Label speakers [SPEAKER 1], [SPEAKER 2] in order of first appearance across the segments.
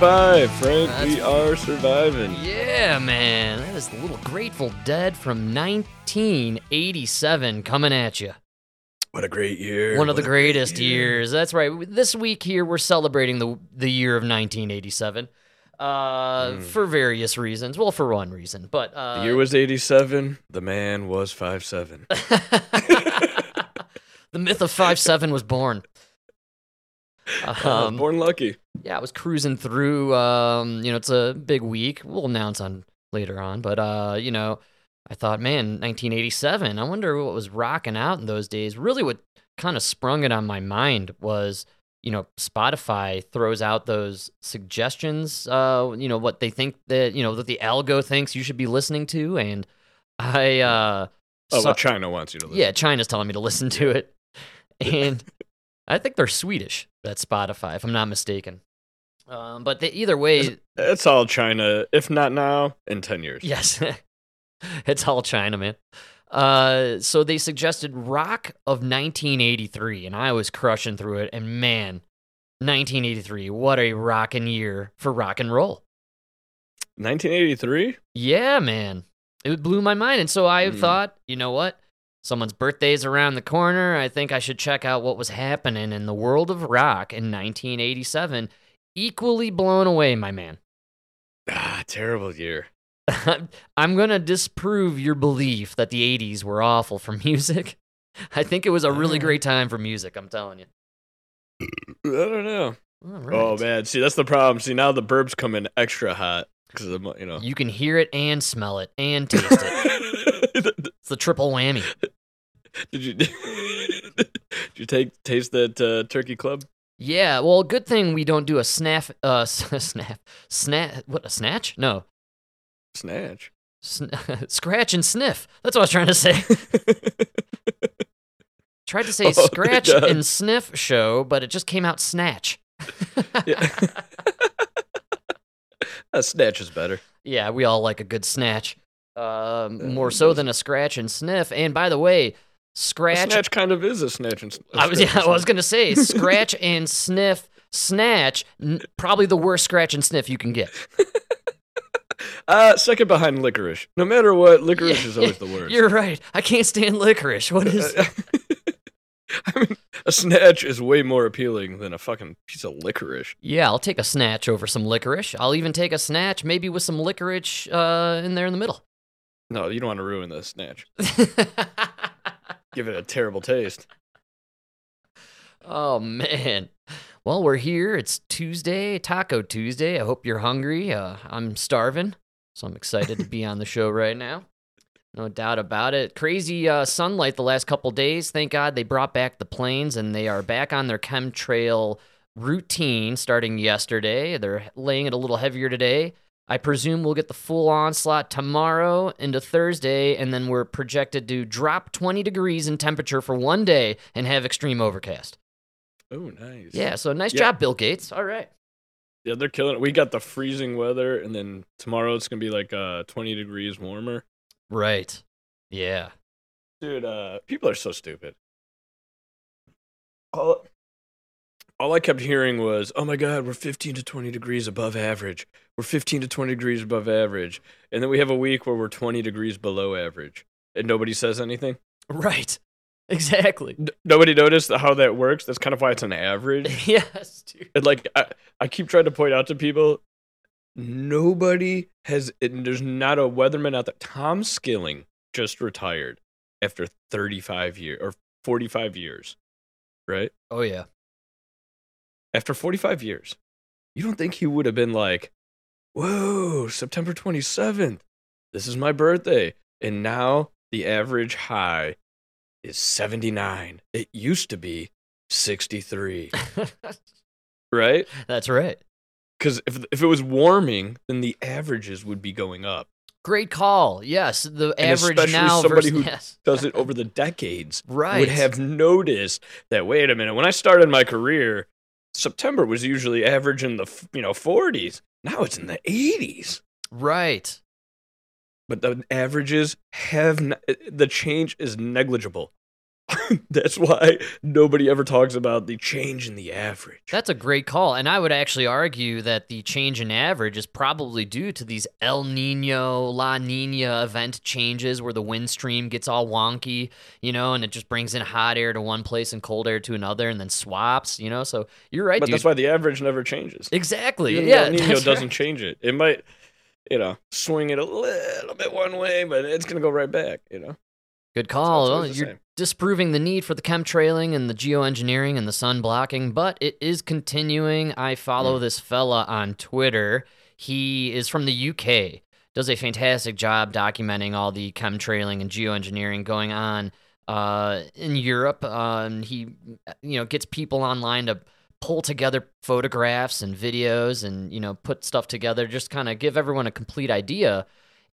[SPEAKER 1] we will
[SPEAKER 2] man.
[SPEAKER 1] survive, Frank.
[SPEAKER 2] That's-
[SPEAKER 1] we are surviving.
[SPEAKER 2] Yeah, man. That is the little Grateful Dead from 1987 coming at you.
[SPEAKER 1] What a great year.
[SPEAKER 2] One of the
[SPEAKER 1] What great
[SPEAKER 2] greatest
[SPEAKER 1] year.
[SPEAKER 2] years. That's right. This week here, we're celebrating the the year of 1987 uh,
[SPEAKER 1] Mm.
[SPEAKER 2] for various reasons. Well, for one reason, but uh,
[SPEAKER 1] The year was 87. The man was five seven.
[SPEAKER 2] the myth of five seven was born. Um,
[SPEAKER 1] born lucky.
[SPEAKER 2] yeah, I was cruising through. Um, you know, it's a big week. We'll announce on later on, but uh, you know, I thought, man, 1987. I wonder what was rocking out in those days. Really, what kind of sprung it on my mind was, you know, Spotify throws out those suggestions. Uh, you know, what they think that you know that the algo thinks you should be listening to, and I uh,
[SPEAKER 1] Oh,
[SPEAKER 2] saw-
[SPEAKER 1] well, China wants you to listen.
[SPEAKER 2] yeah, China's telling me to listen to it. And I think they're Swedish, that Spotify, if I'm not mistaken. Um, but they, either way,
[SPEAKER 1] It's all China. If not now, in 10 years.
[SPEAKER 2] yes, it's all China, man. Uh, so they suggested rock of 1983, and I was crushing through it. And man, 1983, what a rockin' year for rock and roll.
[SPEAKER 1] 1983?
[SPEAKER 2] Yeah, man. It blew my mind. And so I
[SPEAKER 1] Hmm.
[SPEAKER 2] thought, you know what? Someone's birthday's around the corner. I think I should check out what was happening in the world of rock in 1987. Equally blown away, my man.
[SPEAKER 1] Ah, terrible year.
[SPEAKER 2] I'm going to disprove your belief that the 80s were awful for music. I think it was a really
[SPEAKER 1] Uh.
[SPEAKER 2] great time for music, I'm telling you.
[SPEAKER 1] I don't know.
[SPEAKER 2] Right.
[SPEAKER 1] Oh, man. See, that's the problem. See, now the burbs come in extra hot. Because you know.
[SPEAKER 2] You can hear it and smell it and taste it. It's the triple whammy.
[SPEAKER 1] Did you did you take taste that uh, turkey club?
[SPEAKER 2] Yeah, well, good thing we don't do a snap, uh, snap, snap, what, a snatch? No,
[SPEAKER 1] Snatch.
[SPEAKER 2] Sn- scratch and sniff. That's what I was trying to say. Tried to say
[SPEAKER 1] Oh,
[SPEAKER 2] scratch and sniff show, but it just came out snatch.
[SPEAKER 1] A snatch is better.
[SPEAKER 2] yeah, we all like a good snatch. Um,
[SPEAKER 1] Uh,
[SPEAKER 2] more so than a scratch and sniff. And by the way,
[SPEAKER 1] A
[SPEAKER 2] scratch.
[SPEAKER 1] snatch kind of is a snatch and. a
[SPEAKER 2] I was yeah, I was gonna say scratch and sniff. Snatch, n- probably the worst scratch and sniff you can get.
[SPEAKER 1] Uh, second behind licorice. No matter what, licorice is always the worst.
[SPEAKER 2] You're right. I can't stand licorice. What is?
[SPEAKER 1] I mean, a snatch is way more appealing than a fucking piece of licorice.
[SPEAKER 2] Yeah, I'll take a snatch over some licorice. I'll even take a snatch, maybe with some licorice uh, in there in the middle.
[SPEAKER 1] No, you don't want to ruin the snatch. Give it a terrible taste.
[SPEAKER 2] oh man. Well, we're here. It's Tuesday, Taco Tuesday. I hope you're hungry. Uh, I'm starving, so I'm excited to be on the show right now. No doubt about it. Crazy uh, sunlight the last couple days. Thank God they brought back the planes and they are back on their chemtrail routine starting yesterday. They're laying it a little heavier today. I presume we'll get the full onslaught tomorrow into Thursday, and then we're projected to drop 20 degrees in temperature for one day and have extreme overcast.
[SPEAKER 1] Oh, nice.
[SPEAKER 2] Yeah, so nice
[SPEAKER 1] Yeah.
[SPEAKER 2] job, Bill Gates. All right.
[SPEAKER 1] Yeah, they're killing it. We got the freezing weather, and then tomorrow it's gonna be like uh 20 degrees warmer.
[SPEAKER 2] Right. Yeah.
[SPEAKER 1] Dude, uh, people are so stupid. All, all I kept hearing was, "Oh my God, we're 15 to 20 degrees above average. We're 15 to 20 degrees above average." And then we have a week where we're 20 degrees below average, and nobody says anything.
[SPEAKER 2] Right. Exactly.
[SPEAKER 1] N- nobody noticed how that works. That's kind of why it's an average.
[SPEAKER 2] yes, dude.
[SPEAKER 1] And like I, I keep trying to point out to people, nobody has. It, there's not a weatherman out there. Tom Skilling just retired after 35 years or 45 years, right?
[SPEAKER 2] Oh, yeah.
[SPEAKER 1] After 45 years, you don't think he would have been like, "Whoa, September 27th, this is my birthday," and now the average high is 79. It used to be 63, right?
[SPEAKER 2] That's right.
[SPEAKER 1] Because if if it was warming, then the averages would be going up.
[SPEAKER 2] Great call. Yes, the
[SPEAKER 1] And
[SPEAKER 2] average now
[SPEAKER 1] somebody
[SPEAKER 2] versus
[SPEAKER 1] who
[SPEAKER 2] yes.
[SPEAKER 1] Does it over the decades
[SPEAKER 2] Right.
[SPEAKER 1] would have noticed that. Wait a minute, when I started my career, September was usually average in the you know 40s. Now it's in the 80s.
[SPEAKER 2] right.
[SPEAKER 1] But the averages have n- eh, the change is negligible. That's why nobody ever talks about the change in the average.
[SPEAKER 2] That's a great call. And I would actually argue that the change in average is probably due to these El Nino, La Nina event changes where the wind stream gets all wonky, you know, and it just brings in hot air to one place and cold air to another and then swaps, you know. So you're right,
[SPEAKER 1] but
[SPEAKER 2] dude.
[SPEAKER 1] that's why the average never changes.
[SPEAKER 2] exactly.
[SPEAKER 1] Even
[SPEAKER 2] yeah.
[SPEAKER 1] El Nino doesn't
[SPEAKER 2] right.
[SPEAKER 1] change it. It might, you know, swing it a little bit one way, but it's gonna go right back. You know.
[SPEAKER 2] Good call. Well,
[SPEAKER 1] oh,
[SPEAKER 2] you're
[SPEAKER 1] same.
[SPEAKER 2] Disproving the need for the chemtrailing and the geoengineering and the sun blocking, but it is continuing. I follow
[SPEAKER 1] Hmm.
[SPEAKER 2] this fella on Twitter. He is from the UK. Does a fantastic job documenting all the chemtrailing and geoengineering going on uh, in Europe. And he, you know, gets people online to pull together photographs and videos and you know put stuff together, just kind of give everyone a complete idea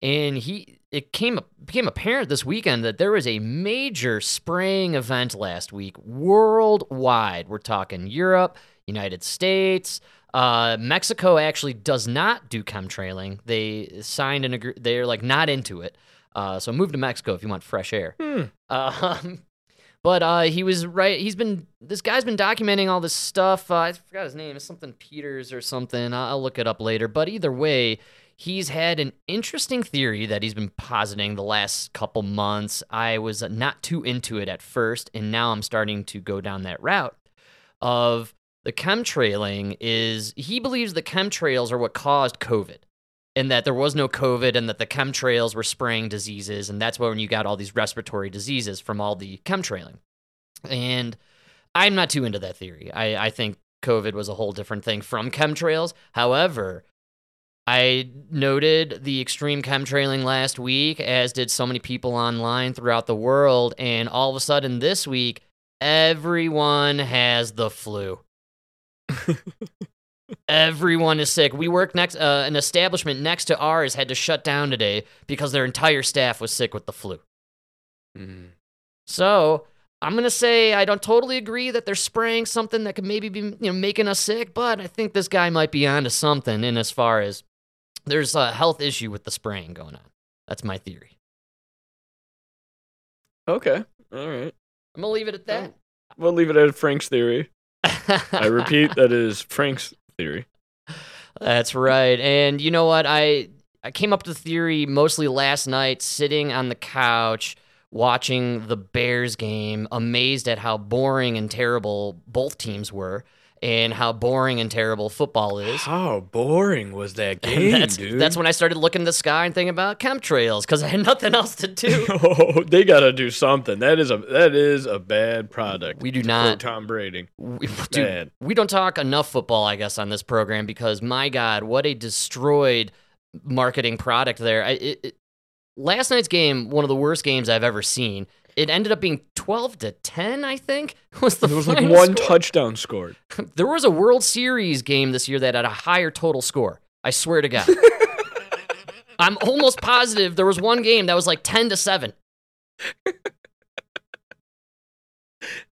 [SPEAKER 2] and he it came became apparent this weekend that there was a major spraying event last week worldwide. We're talking Europe, United States, uh, Mexico actually does not do chemtrailing. They signed an agree. They're like not into it. Uh, so move to Mexico if you want fresh air.
[SPEAKER 1] Hmm.
[SPEAKER 2] Um, but uh, he was right. He's been this guy's been documenting all this stuff. Uh, I forgot his name. It's something Peters or something. I'll look it up later. But either way, he's had an interesting theory that he's been positing the last couple months. I was not too into it at first, and now I'm starting to go down that route of the chemtrailing. Is he believes the chemtrails are what caused COVID and that there was no COVID and that the chemtrails were spraying diseases. And that's when you got all these respiratory diseases from all the chemtrailing. And I'm not too into that theory. I, I think COVID was a whole different thing from chemtrails. However, I noted the extreme chemtrailing last week, as did so many people online throughout the world. And all of a sudden this week, everyone has the flu. Everyone is sick. We work next. Uh, an establishment next to ours had to shut down today because their entire staff was sick with the flu.
[SPEAKER 1] Mm.
[SPEAKER 2] So I'm gonna say I don't totally agree that they're spraying something that could maybe be you know making us sick, but I think this guy might be onto something. In as far as there's a health issue with the spraying going on. That's my theory.
[SPEAKER 1] Okay. All right.
[SPEAKER 2] I'm gonna leave it at that.
[SPEAKER 1] We'll leave it at Frank's theory. I repeat, that is Frank's theory.
[SPEAKER 2] That's right. And you know what? I I came up with the theory mostly last night, sitting on the couch watching the Bears game, amazed at how boring and terrible both teams were, and how boring and terrible football is.
[SPEAKER 1] How boring was that game,
[SPEAKER 2] that's,
[SPEAKER 1] dude?
[SPEAKER 2] that's when I started looking at the sky and thinking about chemtrails because I had nothing else to do.
[SPEAKER 1] oh, they gotta do something. That is a that is a bad product.
[SPEAKER 2] We do not.
[SPEAKER 1] Tom Brady.
[SPEAKER 2] We, dude,
[SPEAKER 1] Bad.
[SPEAKER 2] we don't talk enough football, I guess, on this program because my God, what a destroyed marketing product there. I, it, it, last night's game, one of the worst games I've ever seen. It ended up being twelve to ten, I think. Was the
[SPEAKER 1] There was like one
[SPEAKER 2] score.
[SPEAKER 1] touchdown scored.
[SPEAKER 2] There was a World Series game this year that had a higher total score. I swear to God. I'm almost positive there was one game that was like ten to seven.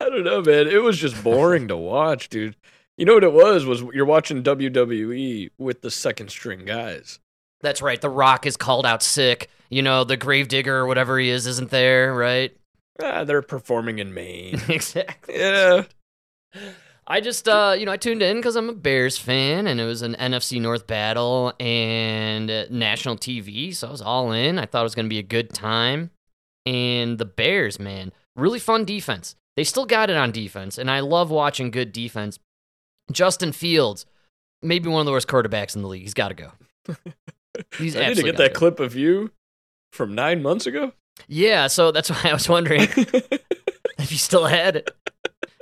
[SPEAKER 1] I don't know, man. It was just boring to watch, dude. You know what it was? Was you're watching WWE with the second string guys.
[SPEAKER 2] That's right. The Rock is called out sick. You know, the Gravedigger or whatever he is isn't there, right?
[SPEAKER 1] Ah, they're performing in Maine.
[SPEAKER 2] exactly.
[SPEAKER 1] yeah.
[SPEAKER 2] I just, uh, you know, I tuned in because I'm a Bears fan, and it was an NFC North battle and uh, national TV, so I was all in. I thought it was going to be a good time. And the Bears, man, really fun defense. They still got it on defense, and I love watching good defense. Justin Fields, maybe one of the worst quarterbacks in the league. He's got to go. He's
[SPEAKER 1] I need to get that
[SPEAKER 2] go.
[SPEAKER 1] clip of you from nine months ago.
[SPEAKER 2] Yeah, so that's why I was wondering if you still had it.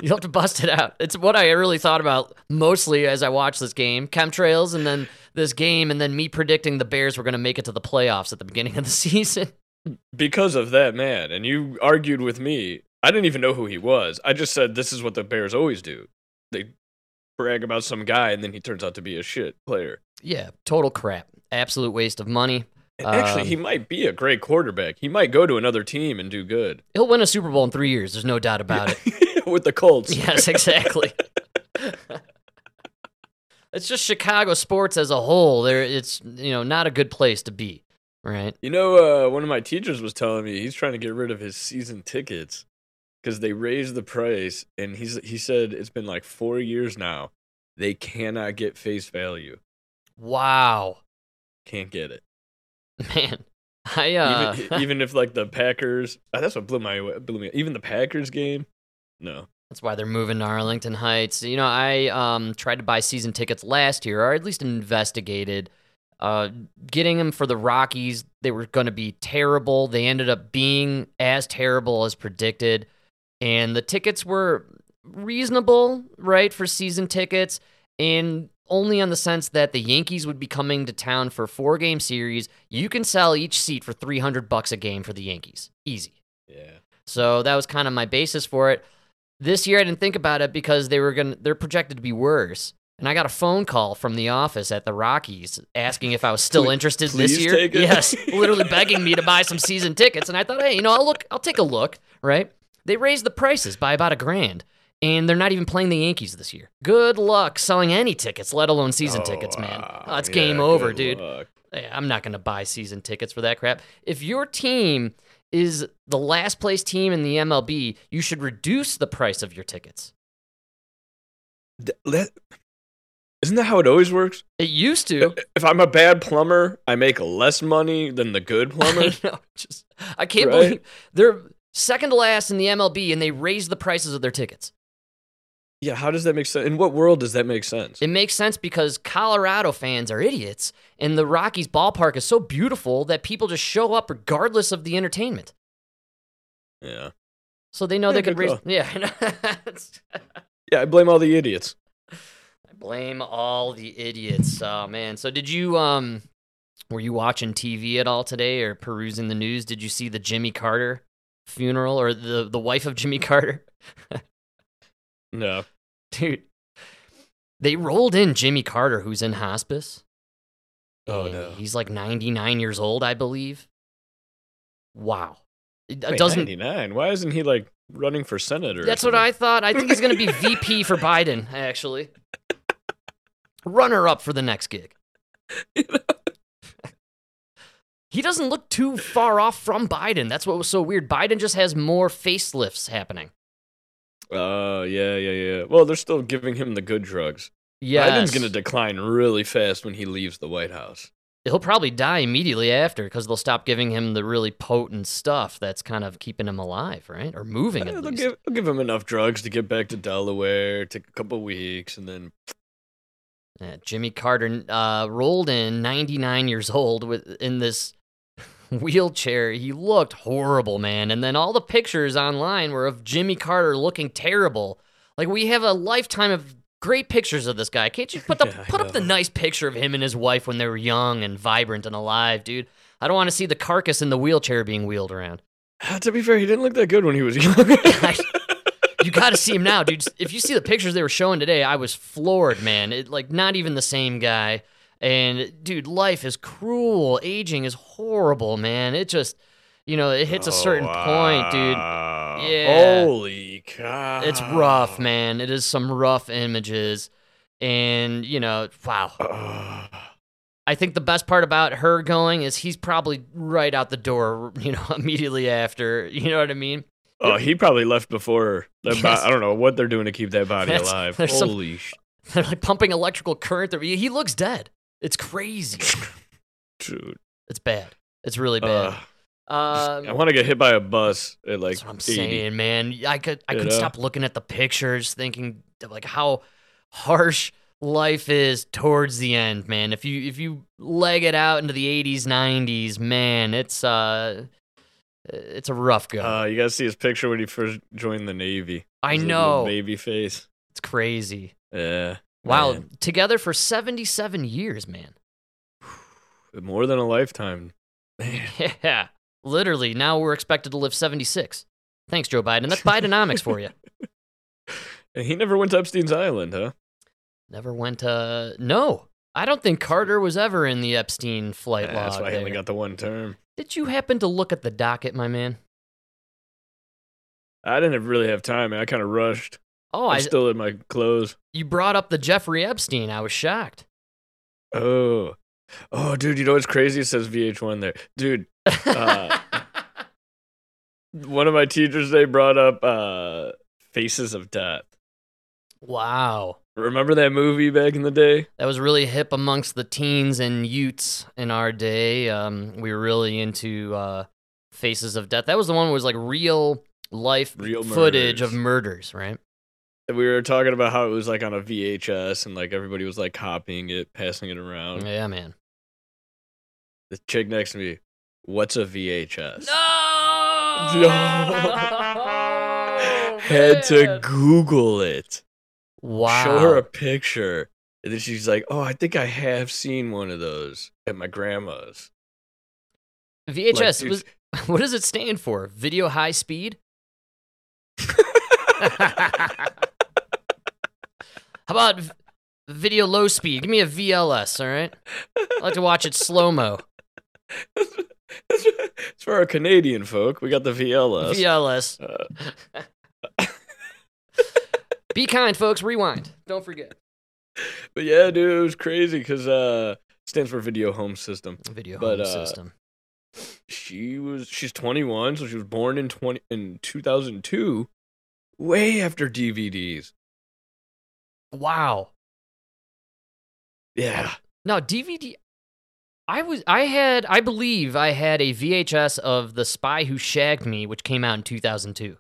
[SPEAKER 2] You'll have to bust it out. It's what I really thought about mostly as I watched this game chemtrails and then this game, and then me predicting the Bears were going to make it to the playoffs at the beginning of the season.
[SPEAKER 1] because of that man, and you argued with me. I didn't even know who he was. I just said this is what the Bears always do. They brag about some guy, and then he turns out to be a shit player.
[SPEAKER 2] Yeah, total crap. Absolute waste of money.
[SPEAKER 1] Actually,
[SPEAKER 2] Um,
[SPEAKER 1] he might be a great quarterback. He might go to another team and do good
[SPEAKER 2] He'll win a Super Bowl in three years. There's no doubt about it.
[SPEAKER 1] with the Colts.
[SPEAKER 2] Yes, exactly. it's just Chicago sports as a whole. There, it's you know not a good place to be, right?
[SPEAKER 1] You know, uh, one of my teachers was telling me he's trying to get rid of his season tickets because they raised the price, and he's he said it's been like four years now. They cannot get face value.
[SPEAKER 2] Wow,
[SPEAKER 1] Can't get it.
[SPEAKER 2] man. I uh,
[SPEAKER 1] even, even if like the Packers, uh, that's what blew my blew me. Even the Packers game, no.
[SPEAKER 2] That's why they're moving to Arlington Heights. You know, I um, tried to buy season tickets last year, or at least investigated uh, getting them for the Rockies. They were going to be terrible. They ended up being as terrible as predicted. And the tickets were reasonable, right, for season tickets. And only on the sense that the Yankees would be coming to town for a four game series. You can sell each seat for 300 bucks a game for the Yankees. Easy.
[SPEAKER 1] Yeah.
[SPEAKER 2] So that was kind of my basis for it. This year I didn't think about it because they were going to they're projected to be worse. And I got a phone call from the office at the Rockies asking if I was still
[SPEAKER 1] Please-
[SPEAKER 2] interested
[SPEAKER 1] please
[SPEAKER 2] this year. Yes, literally begging me to buy some season tickets. And I thought, hey, you know, I'll look, I'll take a look. Right? They raised the prices by about a grand, and they're not even playing the Yankees this year. Good luck selling any tickets, let alone season
[SPEAKER 1] Oh,
[SPEAKER 2] tickets, man.
[SPEAKER 1] wow.
[SPEAKER 2] Oh, it's
[SPEAKER 1] Yeah,
[SPEAKER 2] game over, dude.
[SPEAKER 1] luck.
[SPEAKER 2] I'm not going to buy season tickets for that crap. If your team is the last place team in the MLB, you should reduce the price of your tickets.
[SPEAKER 1] That- isn't that how it always works?
[SPEAKER 2] It used to.
[SPEAKER 1] If I'm a bad plumber, I make less money than the good plumber.
[SPEAKER 2] I know. Just I can't
[SPEAKER 1] Right?
[SPEAKER 2] believe they're second to last in the MLB and they raise the prices of their tickets.
[SPEAKER 1] Yeah, how does that make sense? In what world does that make sense?
[SPEAKER 2] It makes sense because Colorado fans are idiots and the Rockies ballpark is so beautiful that people just show up regardless of the entertainment.
[SPEAKER 1] yeah.
[SPEAKER 2] So they know
[SPEAKER 1] Yeah,
[SPEAKER 2] they could raise
[SPEAKER 1] call.
[SPEAKER 2] Yeah,
[SPEAKER 1] Yeah, I blame all the idiots.
[SPEAKER 2] I blame all the idiots. Oh man. So did you um were you watching TV at all today or perusing the news? Did you see the Jimmy Carter funeral or the the wife of Jimmy Carter?
[SPEAKER 1] No.
[SPEAKER 2] Dude. They rolled in Jimmy Carter who's in hospice.
[SPEAKER 1] Oh, no.
[SPEAKER 2] He's like 99 years old, I believe. Wow. It
[SPEAKER 1] Wait,
[SPEAKER 2] doesn't
[SPEAKER 1] 99. Why isn't he like running for senator?
[SPEAKER 2] That's what? I thought. I think he's going to be VP for Biden, actually. Runner up for the next gig. He doesn't look too far off from Biden. That's what was so weird. Biden just has more facelifts happening.
[SPEAKER 1] Oh, yeah, yeah, yeah. Well, they're still giving him the good drugs.
[SPEAKER 2] Yeah.
[SPEAKER 1] Biden's going to decline really fast when he leaves the White House.
[SPEAKER 2] He'll probably die immediately after because they'll stop giving him the really potent stuff that's kind of keeping him alive, right? Or moving at
[SPEAKER 1] they'll, give, they'll give him enough drugs to get back to Delaware, take a couple weeks, and then
[SPEAKER 2] Yeah, Jimmy Carter uh, rolled in, 99 years old, with in this wheelchair. He looked horrible, man. And then all the pictures online were of Jimmy Carter looking terrible. Like we have a lifetime of great pictures of this guy. Can't you put the
[SPEAKER 1] Yeah,
[SPEAKER 2] put up the nice picture of him and his wife when they were young and vibrant and alive, dude? I don't want to see the carcass in the wheelchair being wheeled around.
[SPEAKER 1] Ah, to be fair, he didn't look that good when he was young.
[SPEAKER 2] You got to see him now, dude. If you see the pictures they were showing today, I was floored, man. It, like not even the same guy. And dude, life is cruel. Aging is horrible, man. It just, you know, it hits a certain oh, point, dude. Yeah.
[SPEAKER 1] Holy cow.
[SPEAKER 2] It's rough, man. It is some rough images. And, you know, wow.
[SPEAKER 1] Ugh.
[SPEAKER 2] I think the best part about her going is he's probably right out the door, you know, immediately after. You know what I mean?
[SPEAKER 1] Oh, he probably left before. That bo- I don't know what they're doing to keep that body
[SPEAKER 2] That's-
[SPEAKER 1] alive.
[SPEAKER 2] some-
[SPEAKER 1] Holy sh-
[SPEAKER 2] They're like pumping electrical current. through- He looks dead. It's crazy.
[SPEAKER 1] dude.
[SPEAKER 2] It's bad. It's really bad.
[SPEAKER 1] Ugh.
[SPEAKER 2] Um,
[SPEAKER 1] I want to get hit by a bus at like
[SPEAKER 2] that's what I'm
[SPEAKER 1] 80.
[SPEAKER 2] saying, man. I could I
[SPEAKER 1] You know?
[SPEAKER 2] stop looking at the pictures, thinking like how harsh life is towards the end, man. If you if you leg it out into the 80s, 90s, man, it's uh, it's a rough go.
[SPEAKER 1] Uh, you gotta see his picture when he first joined the Navy.
[SPEAKER 2] I
[SPEAKER 1] His
[SPEAKER 2] know.
[SPEAKER 1] baby face.
[SPEAKER 2] it's crazy.
[SPEAKER 1] Yeah.
[SPEAKER 2] Wow,
[SPEAKER 1] man.
[SPEAKER 2] together for 77 years, man.
[SPEAKER 1] More than a lifetime. Man.
[SPEAKER 2] Yeah, literally. Now we're expected to live 76. Thanks, Joe Biden. That's Bidenomics for you.
[SPEAKER 1] And he never went to Epstein's Island, huh?
[SPEAKER 2] Never went to. No, I don't think Carter was ever in the Epstein flight
[SPEAKER 1] Yeah,
[SPEAKER 2] log.
[SPEAKER 1] that's why he only got the one term.
[SPEAKER 2] Did you happen to look at the docket, my man?
[SPEAKER 1] I didn't really have time. Man. I kind of rushed.
[SPEAKER 2] Oh,
[SPEAKER 1] I'm
[SPEAKER 2] I,
[SPEAKER 1] still in my clothes.
[SPEAKER 2] you brought up the Jeffrey Epstein. I was shocked.
[SPEAKER 1] Oh. Oh, dude, you know what's crazy? It says VH1 there. Dude, Uh, one of my teachers they brought up uh Faces of Death.
[SPEAKER 2] Wow.
[SPEAKER 1] Remember that movie back in the day?
[SPEAKER 2] That was really hip amongst the teens and youths in our day. Um, we were really into uh, Faces of Death. That was the one where was like real life
[SPEAKER 1] Real
[SPEAKER 2] footage of
[SPEAKER 1] murders.
[SPEAKER 2] murders, right?
[SPEAKER 1] And we were talking about how it was like on a VHS and like everybody was like copying it, passing it around.
[SPEAKER 2] Yeah, man.
[SPEAKER 1] The chick next to me, what's a VHS?
[SPEAKER 2] No!
[SPEAKER 1] Had to. Google it.
[SPEAKER 2] Wow.
[SPEAKER 1] Show her a picture. And then she's like, Oh, I think I have seen one of those at my grandma's.
[SPEAKER 2] VHS
[SPEAKER 1] dude-
[SPEAKER 2] was what does it stand for? Video high speed? How about video low speed? Give me a VLS, all right? I like to watch it slow mo.
[SPEAKER 1] it's for our Canadian folk. We got the VLS.
[SPEAKER 2] VLS.
[SPEAKER 1] Uh,
[SPEAKER 2] Be kind, folks. Rewind. Don't forget.
[SPEAKER 1] but yeah, dude, it was crazy because uh, stands for Video Home System.
[SPEAKER 2] Video
[SPEAKER 1] But,
[SPEAKER 2] home
[SPEAKER 1] uh,
[SPEAKER 2] system.
[SPEAKER 1] She was she's 21, so she was born in 20 in 2002, way after DVDs.
[SPEAKER 2] Wow.
[SPEAKER 1] Yeah,
[SPEAKER 2] No, DVD. I was. I had. I believe I had a VHS of The Spy Who Shagged Me, which came out in 2002.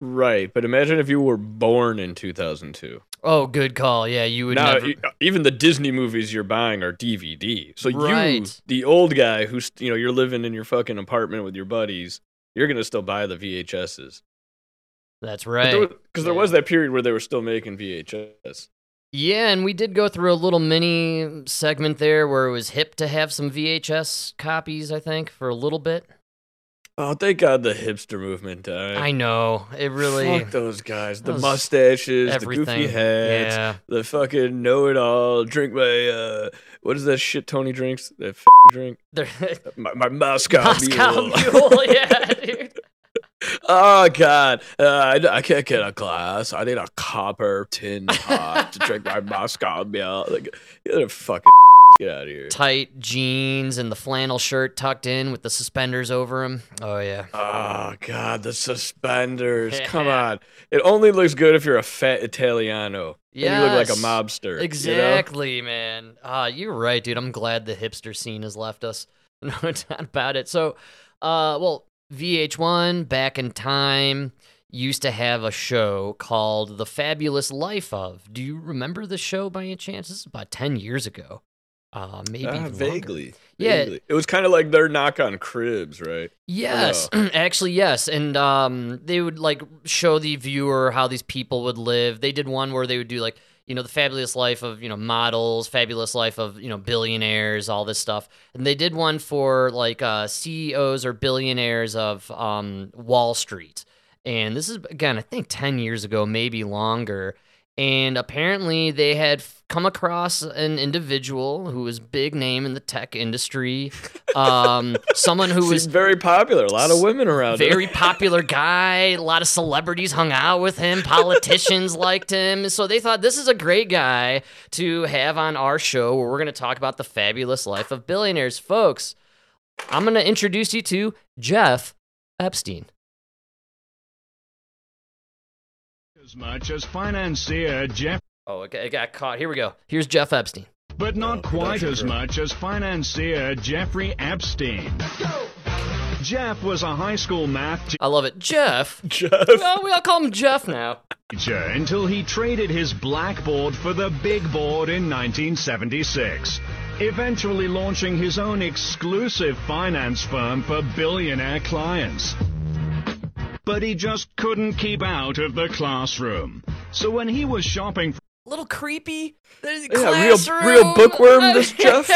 [SPEAKER 1] right. But imagine if you were born in 2002.
[SPEAKER 2] Oh, good call. Yeah, you would
[SPEAKER 1] now,
[SPEAKER 2] never.
[SPEAKER 1] even the Disney movies you're buying are DVD. So you, the old guy who's you know you're living in your fucking apartment with your buddies, you're gonna still buy the VHSs.
[SPEAKER 2] That's right.
[SPEAKER 1] Because there
[SPEAKER 2] Yeah.
[SPEAKER 1] was that period where they were still making VHS.
[SPEAKER 2] Yeah, and we did go through a little mini segment there where it was hip to have some VHS copies, I think, for a little bit.
[SPEAKER 1] Oh, thank God the hipster movement died.
[SPEAKER 2] I know. It really.
[SPEAKER 1] Fuck those guys. The mustaches, the goofy hats,
[SPEAKER 2] Yeah.
[SPEAKER 1] the fucking know it all. Drink my, uh, what is that shit Tony drinks? That drink? My, my Moscow,
[SPEAKER 2] Moscow
[SPEAKER 1] Mule.
[SPEAKER 2] Mule. Yeah, dude.
[SPEAKER 1] Oh, God. Uh, I, I can't get a glass. I need a copper tin pot to drink my Moscow Mule. Like, get a fucking get out of here.
[SPEAKER 2] Tight jeans and the flannel shirt tucked in with the suspenders over them. Oh, yeah.
[SPEAKER 1] Oh God, the suspenders! Come on, it only looks good if you're a fat Italiano. Then you look like a mobster. you know?
[SPEAKER 2] Exactly, man. Ah, you're right, dude. I'm glad the hipster scene has left us. No doubt about it. So, uh, well, VH1 back in time used to have a show called The Fabulous Life of. Do you remember the show by any chance? This is about 10 years ago. Uh, maybe
[SPEAKER 1] Ah, vaguely.
[SPEAKER 2] Yeah.
[SPEAKER 1] vaguely. It was kind of like their knock on cribs, right?
[SPEAKER 2] Yes, actually, yes, and um, they would like show the viewer how these people would live. They did one where they would do like you know the fabulous life of you know models, fabulous life of you know billionaires, all this stuff. And they did one for like uh, CEOs or billionaires of um, Wall Street. And this is again, I think ten years ago, maybe longer. And apparently, they had f- come across an individual who was big name in the tech industry, um, someone who was
[SPEAKER 1] very popular. A lot of women around. him.
[SPEAKER 2] very popular guy. A lot of celebrities hung out with him. Politicians liked him. So they thought this is a great guy to have on our show where we're going to talk about the fabulous life of billionaires. Folks, I'm going to introduce you to Jeff Epstein.
[SPEAKER 3] As much as financier Jeff,
[SPEAKER 2] Oh, it got- it got caught. Here we go. Here's Jeff Epstein.
[SPEAKER 3] but not
[SPEAKER 1] Oh,
[SPEAKER 3] quite as much as financier Jeffrey Epstein. Jeff was a high school math teacher.
[SPEAKER 2] I love it. Jeff.
[SPEAKER 1] Jeff.
[SPEAKER 2] Well, we all call him Jeff now.
[SPEAKER 3] teacher until he traded his blackboard for the big board in 1976, eventually launching his own exclusive finance firm for billionaire clients. But he just couldn't keep out of the classroom. So when he was shopping for a
[SPEAKER 2] little creepy.
[SPEAKER 1] Yeah, real,
[SPEAKER 2] classroom.
[SPEAKER 1] real bookworm, this Jeff.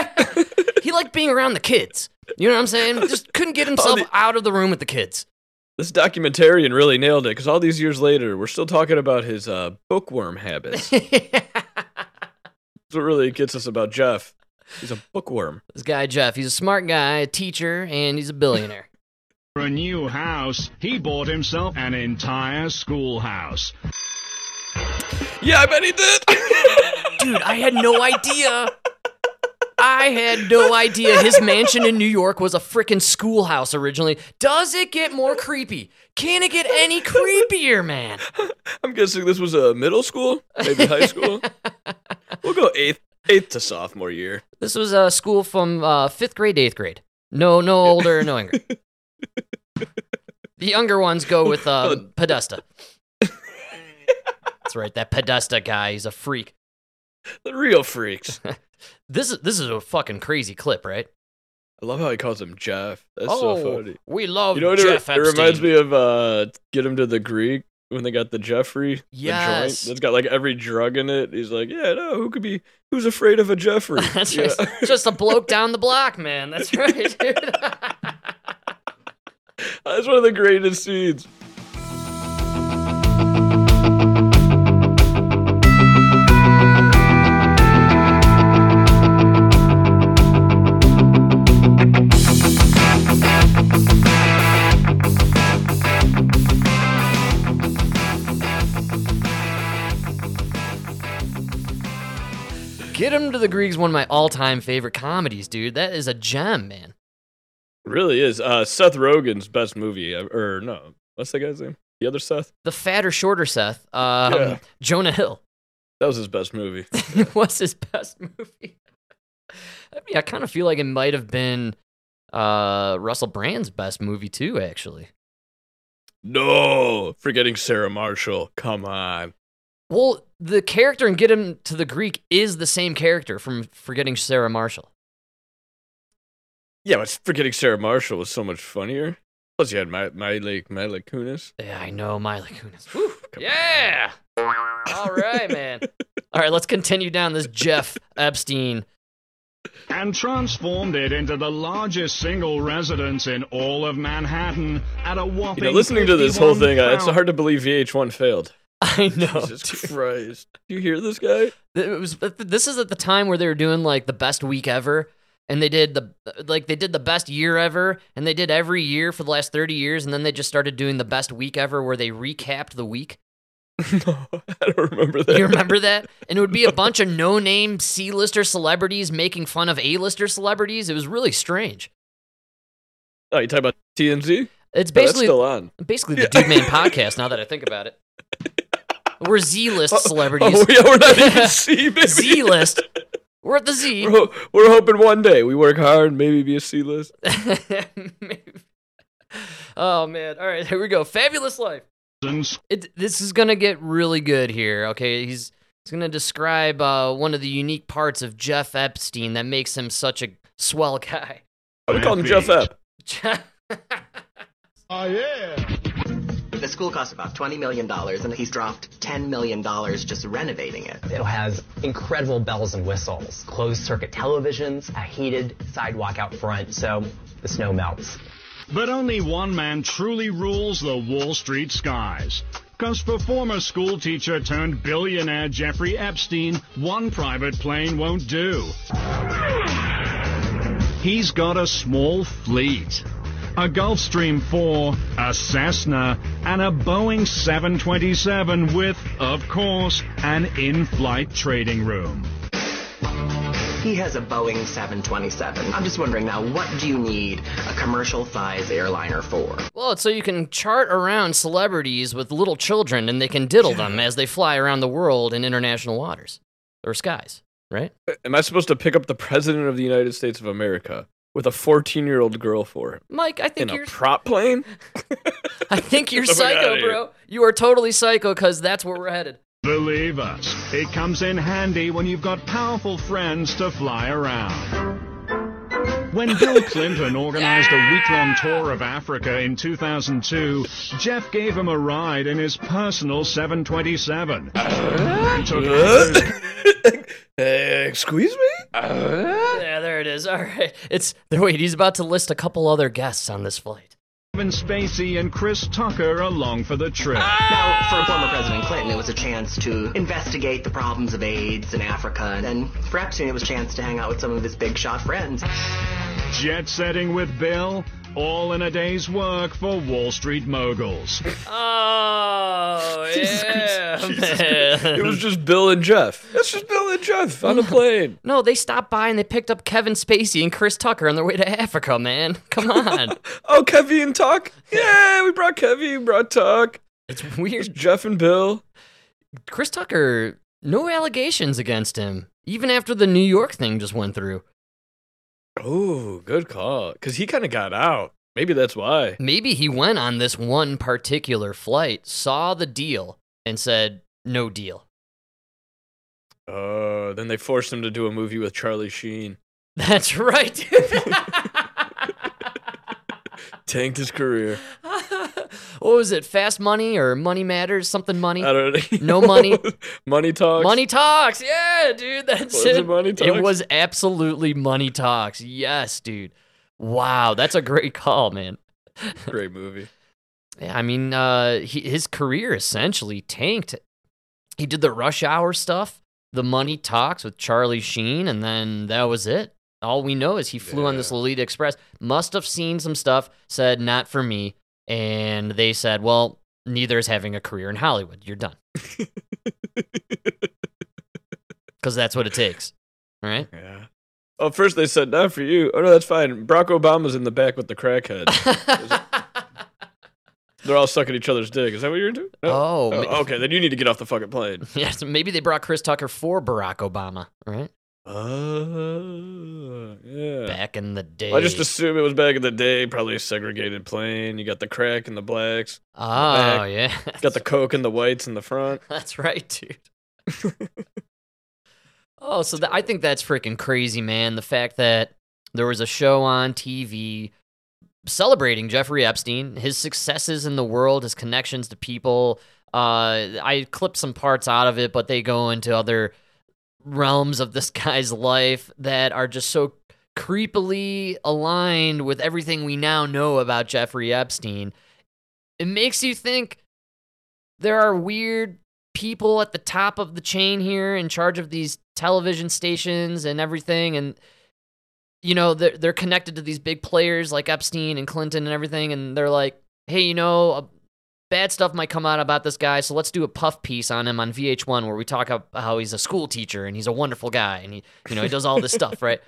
[SPEAKER 2] he liked being around the kids. You know what I'm saying? Just couldn't get himself
[SPEAKER 1] the-
[SPEAKER 2] out of the room with the kids.
[SPEAKER 1] this documentarian really nailed it because all these years later, we're still talking about his uh, bookworm habits. That's what really gets us about Jeff. He's a bookworm.
[SPEAKER 2] this guy Jeff, he's a smart guy, a teacher, and he's a billionaire.
[SPEAKER 3] A new house, he bought himself an entire schoolhouse.
[SPEAKER 1] Yeah, I bet he did.
[SPEAKER 2] Dude, I had no idea. I had no idea his mansion in New York was a freaking schoolhouse originally. Does it get more creepy? Can it get any creepier, man?
[SPEAKER 1] I'm guessing this was a middle school, maybe high school. we'll go eighth, eighth to sophomore year.
[SPEAKER 2] This was a school from uh, fifth grade to eighth grade. No, no older, no younger. The younger ones go with uh, Podesta. That's right, that Podesta guy. He's a freak.
[SPEAKER 1] The real freaks.
[SPEAKER 2] This is this is a fucking crazy clip, right?
[SPEAKER 1] I love how he calls him Jeff. That's
[SPEAKER 2] oh,
[SPEAKER 1] so funny.
[SPEAKER 2] we love
[SPEAKER 1] You know
[SPEAKER 2] Jeff
[SPEAKER 1] it, it reminds me of? Uh, Get him to the Greek when they got the Jeffrey. the
[SPEAKER 2] Yes.
[SPEAKER 1] joint that's got like every drug in it. He's like, yeah, no, who could be? Who's afraid of a Jeffrey?
[SPEAKER 2] That's
[SPEAKER 1] Yeah.
[SPEAKER 2] just, just a bloke down the block, man. That's right, dude.
[SPEAKER 1] That's one of the greatest scenes.
[SPEAKER 2] Get him to the Greeks, one of my all-time favorite comedies, dude. That is a gem, man.
[SPEAKER 1] Really is. Uh, Seth Rogen's best movie, or no, what's that guy's name? The other Seth.
[SPEAKER 2] The fatter, shorter Seth, um,
[SPEAKER 1] Yeah.
[SPEAKER 2] Jonah Hill.
[SPEAKER 1] That was his best movie.
[SPEAKER 2] What's his best movie? I mean, I kind of feel like it might have been uh, Russell Brand's best movie too. Actually,
[SPEAKER 1] No, forgetting Sarah Marshall. Come on.
[SPEAKER 2] well, the character in Get Him to the Greek is the same character from Forgetting Sarah Marshall.
[SPEAKER 1] Yeah, but forgetting Sarah Marshall was so much funnier. Plus, you had my my like Miley Kunis.
[SPEAKER 2] Yeah, I know, my Kunis. Whew.
[SPEAKER 1] Come
[SPEAKER 2] Yeah. All right, man. All right, let's continue down this Jeff Epstein.
[SPEAKER 3] and transformed it into the largest single residence in all of Manhattan at a
[SPEAKER 1] You
[SPEAKER 3] whopping.
[SPEAKER 1] know, listening to this whole thing, uh, it's hard to believe VH1 failed.
[SPEAKER 2] I know.
[SPEAKER 1] Jesus
[SPEAKER 2] dude.
[SPEAKER 1] Christ. Do you hear this guy?
[SPEAKER 2] It was this is at the time where they were doing like the best week ever and they did the like they did the best year ever and they did every year for the last 30 years and then they just started doing the best week ever where they recapped the week.
[SPEAKER 1] no, I don't remember that.
[SPEAKER 2] You remember that? And it would be a bunch of no-name C-lister celebrities making fun of A-lister celebrities. It was really strange.
[SPEAKER 1] Oh, you talking about TMZ?
[SPEAKER 2] It's
[SPEAKER 1] Oh,
[SPEAKER 2] basically
[SPEAKER 1] still on.
[SPEAKER 2] basically the Dude Man podcast now that I think about it. We're Z-list oh, oh, celebrities.
[SPEAKER 1] Oh, yeah, we're not even C, baby.
[SPEAKER 2] Z-list. We're at the Z.
[SPEAKER 1] We're, ho- we're hoping one day we work hard, maybe be a C list.
[SPEAKER 2] Oh man! All right, here we go. Fabulous life. It, this is gonna get really good here. Okay, he's he's gonna describe uh, one of the unique parts of Jeff Epstein that makes him such a swell guy.
[SPEAKER 1] we call him Jeff Epp.
[SPEAKER 4] The school costs about $20 million, and he's dropped $10 million just renovating it.
[SPEAKER 5] It has incredible bells and whistles, closed circuit televisions, a heated sidewalk out front, so the snow melts.
[SPEAKER 3] But only one man truly rules the Wall Street skies. Because for former school teacher turned billionaire Jeffrey Epstein, one private plane won't do. He's got a small fleet. A Gulfstream 4, a Cessna, and a Boeing 727 with, of course, an in-flight trading room.
[SPEAKER 4] He has a Boeing 727. I'm just wondering now, what do you need a commercial size airliner for?
[SPEAKER 2] well, it's so you can chart around celebrities with little children, and they can diddle them as they fly around the world in international waters or skies. Right?
[SPEAKER 1] Am I supposed to pick up the President of the United States of America with a 14 year old girl for him?
[SPEAKER 2] Mike, I think
[SPEAKER 1] a
[SPEAKER 2] you're a
[SPEAKER 1] prop plane?
[SPEAKER 2] I think you're
[SPEAKER 1] Get the fuck
[SPEAKER 2] psycho,
[SPEAKER 1] outta here.
[SPEAKER 2] bro. You are totally psycho because that's where we're headed.
[SPEAKER 3] Believe us, it comes in handy when you've got powerful friends to fly around. When Bill Clinton organized a week long tour of Africa in 2002, Jeff gave him a ride in his personal 727. And took
[SPEAKER 1] Eh, Excuse me?
[SPEAKER 2] Yeah, there it is. All right. It's wait, he's about to list a couple other guests on this flight.
[SPEAKER 3] Kevin Spacey and Chris Tucker along for the trip.
[SPEAKER 4] Now, for former President Clinton, it was a chance to investigate the problems of AIDS in Africa, and for Epstein, it was a chance to hang out with some of his big shot friends.
[SPEAKER 3] Jet setting with Bill? All in a day's work for Wall Street moguls.
[SPEAKER 2] Oh, yeah, man.
[SPEAKER 1] It was just Bill and Jeff. It's just Bill and Jeff on a plane.
[SPEAKER 2] No, they stopped by and they picked up Kevin Spacey and Chris Tucker on their way to Africa, man. Come on.
[SPEAKER 1] Oh, Kevy and Tuck. Yeah, we brought Kevy, we brought Tuck.
[SPEAKER 2] it's
[SPEAKER 1] Here's
[SPEAKER 2] weird.
[SPEAKER 1] Jeff and Bill.
[SPEAKER 2] Chris Tucker, no allegations against him, even after the New York thing just went through.
[SPEAKER 1] Oh, good call. Because he kind of got out. Maybe that's why.
[SPEAKER 2] Maybe he went on this one particular flight, saw the deal, and said, no deal.
[SPEAKER 1] Oh, then they forced him to do a movie with Charlie Sheen.
[SPEAKER 2] That's right, dude.
[SPEAKER 1] Tanked his career.
[SPEAKER 2] Ah, what was it? Fast Money or Money Matters? Something Money?
[SPEAKER 1] I don't know.
[SPEAKER 2] No money.
[SPEAKER 1] money talks.
[SPEAKER 2] Money Talks. Yeah, dude. That's
[SPEAKER 1] Was
[SPEAKER 2] it.
[SPEAKER 1] it Money
[SPEAKER 2] It was absolutely Money Talks. Yes, dude. Wow, that's a great call, man.
[SPEAKER 1] Great movie.
[SPEAKER 2] Yeah, I mean, uh, he, his career essentially tanked. He did the Rush Hour stuff, the Money Talks with Charlie Sheen, and then that was it. All we know is he flew on this
[SPEAKER 1] Yeah.
[SPEAKER 2] Lolita Express. Must have seen some stuff, said not for me, and they said, "Well, neither is having a career in Hollywood. You're done." Because that's what it takes, right?
[SPEAKER 1] Yeah. Oh, first they said not for you. Oh no, that's fine. Barack Obama's in the back with the crackhead. They're all sucking each other's dick. Is that what you're into? No?
[SPEAKER 2] oh,
[SPEAKER 1] Oh, okay. Then you need to get off the fucking plane.
[SPEAKER 2] yeah. So maybe they brought Chris Tucker for Barack Obama, right?
[SPEAKER 1] Oh, yeah.
[SPEAKER 2] Back in the day.
[SPEAKER 1] I just assume it was back in the day. Probably a segregated plane. You got the crack and the blacks.
[SPEAKER 2] Oh
[SPEAKER 1] back.
[SPEAKER 2] yeah,
[SPEAKER 1] Got the coke and the whites in the front.
[SPEAKER 2] That's right, dude. oh, so th- I think that's freaking crazy, man. The fact that there was a show on TV celebrating Jeffrey Epstein, his successes in the world, his connections to people. Uh, I clipped some parts out of it, but they go into other realms of this guy's life that are just so creepily aligned with everything we now know about Jeffrey Epstein. It makes you think there are weird people at the top of the chain here in charge of these television stations and everything and you know they're, they're connected to these big players like epstein and clinton and everything and they're like hey you know bad stuff might come out about this guy so let's do a puff piece on him on vh1 where we talk about how he's a school teacher and he's a wonderful guy and he you know he does all this stuff right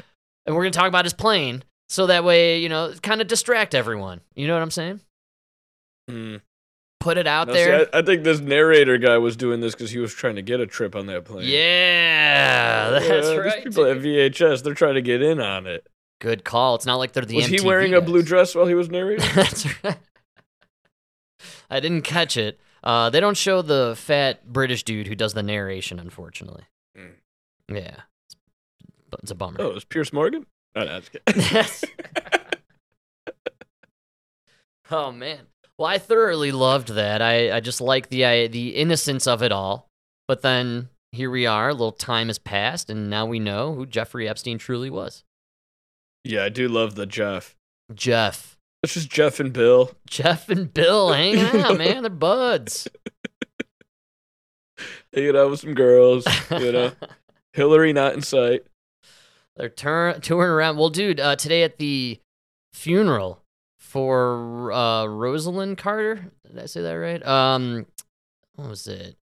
[SPEAKER 2] and we're going to talk about his plane so that way you know kind of distract everyone you know what i'm saying
[SPEAKER 1] Hmm.
[SPEAKER 2] put it out
[SPEAKER 1] No, see,
[SPEAKER 2] there
[SPEAKER 1] I, I think this narrator guy was doing this because he was trying to get a trip on that plane.
[SPEAKER 2] Yeah, that's
[SPEAKER 1] Yeah, these
[SPEAKER 2] right.
[SPEAKER 1] People at. VHS, they're trying to get in on it.
[SPEAKER 2] Good call. It's not like they're the
[SPEAKER 1] was he
[SPEAKER 2] MTV
[SPEAKER 1] wearing a blue dress while he was narrating?
[SPEAKER 2] that's right. I didn't catch it. Uh, they don't show the fat British dude who does the narration, unfortunately.
[SPEAKER 1] Mm.
[SPEAKER 2] Yeah, it's, it's a bummer.
[SPEAKER 1] oh, it was Piers Morgan? Oh, no, I'm.
[SPEAKER 2] Yes. oh man. Well, I thoroughly loved that. I, I just like the I, the innocence of it all. But then here we are. A little time has passed, and now we know who Jeffrey Epstein truly was.
[SPEAKER 1] yeah, I do love the Jeff.
[SPEAKER 2] Jeff.
[SPEAKER 1] It's just Jeff and Bill.
[SPEAKER 2] Jeff and Bill hanging out, man. They're buds.
[SPEAKER 1] Hanging out with some girls, you know. Hillary not in sight.
[SPEAKER 2] They're turn touring around. Well, dude, uh, today at the funeral for uh, Rosalynn Carter. Did I say that right? Um, what was it?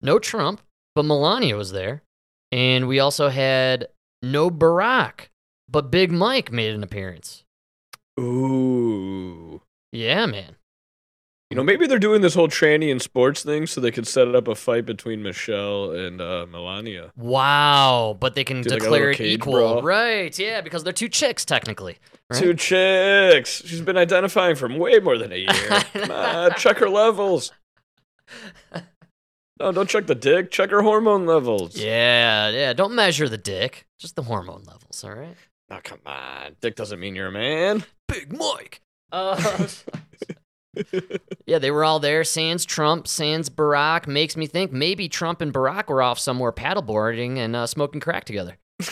[SPEAKER 2] No Trump, but Melania was there, and we also had no Barack, but Big Mike made an appearance.
[SPEAKER 1] Ooh.
[SPEAKER 2] Yeah, man.
[SPEAKER 1] You know, maybe they're doing this whole tranny and sports thing so they could set up a fight between Michelle and uh, Melania.
[SPEAKER 2] Wow, but they can
[SPEAKER 1] Do
[SPEAKER 2] declare
[SPEAKER 1] little
[SPEAKER 2] it equal,
[SPEAKER 1] brawl.
[SPEAKER 2] right? Yeah, because they're two chicks technically. Right?
[SPEAKER 1] Two chicks. She's been identifying for way more than a year. Come on, check her levels. No, don't check the dick. Check her hormone levels.
[SPEAKER 2] Yeah, yeah. Don't measure the dick, just the hormone levels. All right.
[SPEAKER 1] Oh, come on. Dick doesn't mean you're a man.
[SPEAKER 2] Big Mike. Uh, yeah, they were all there. Sans Trump, sans Barack. Makes me think maybe Trump and Barack were off somewhere paddleboarding and uh, smoking crack together.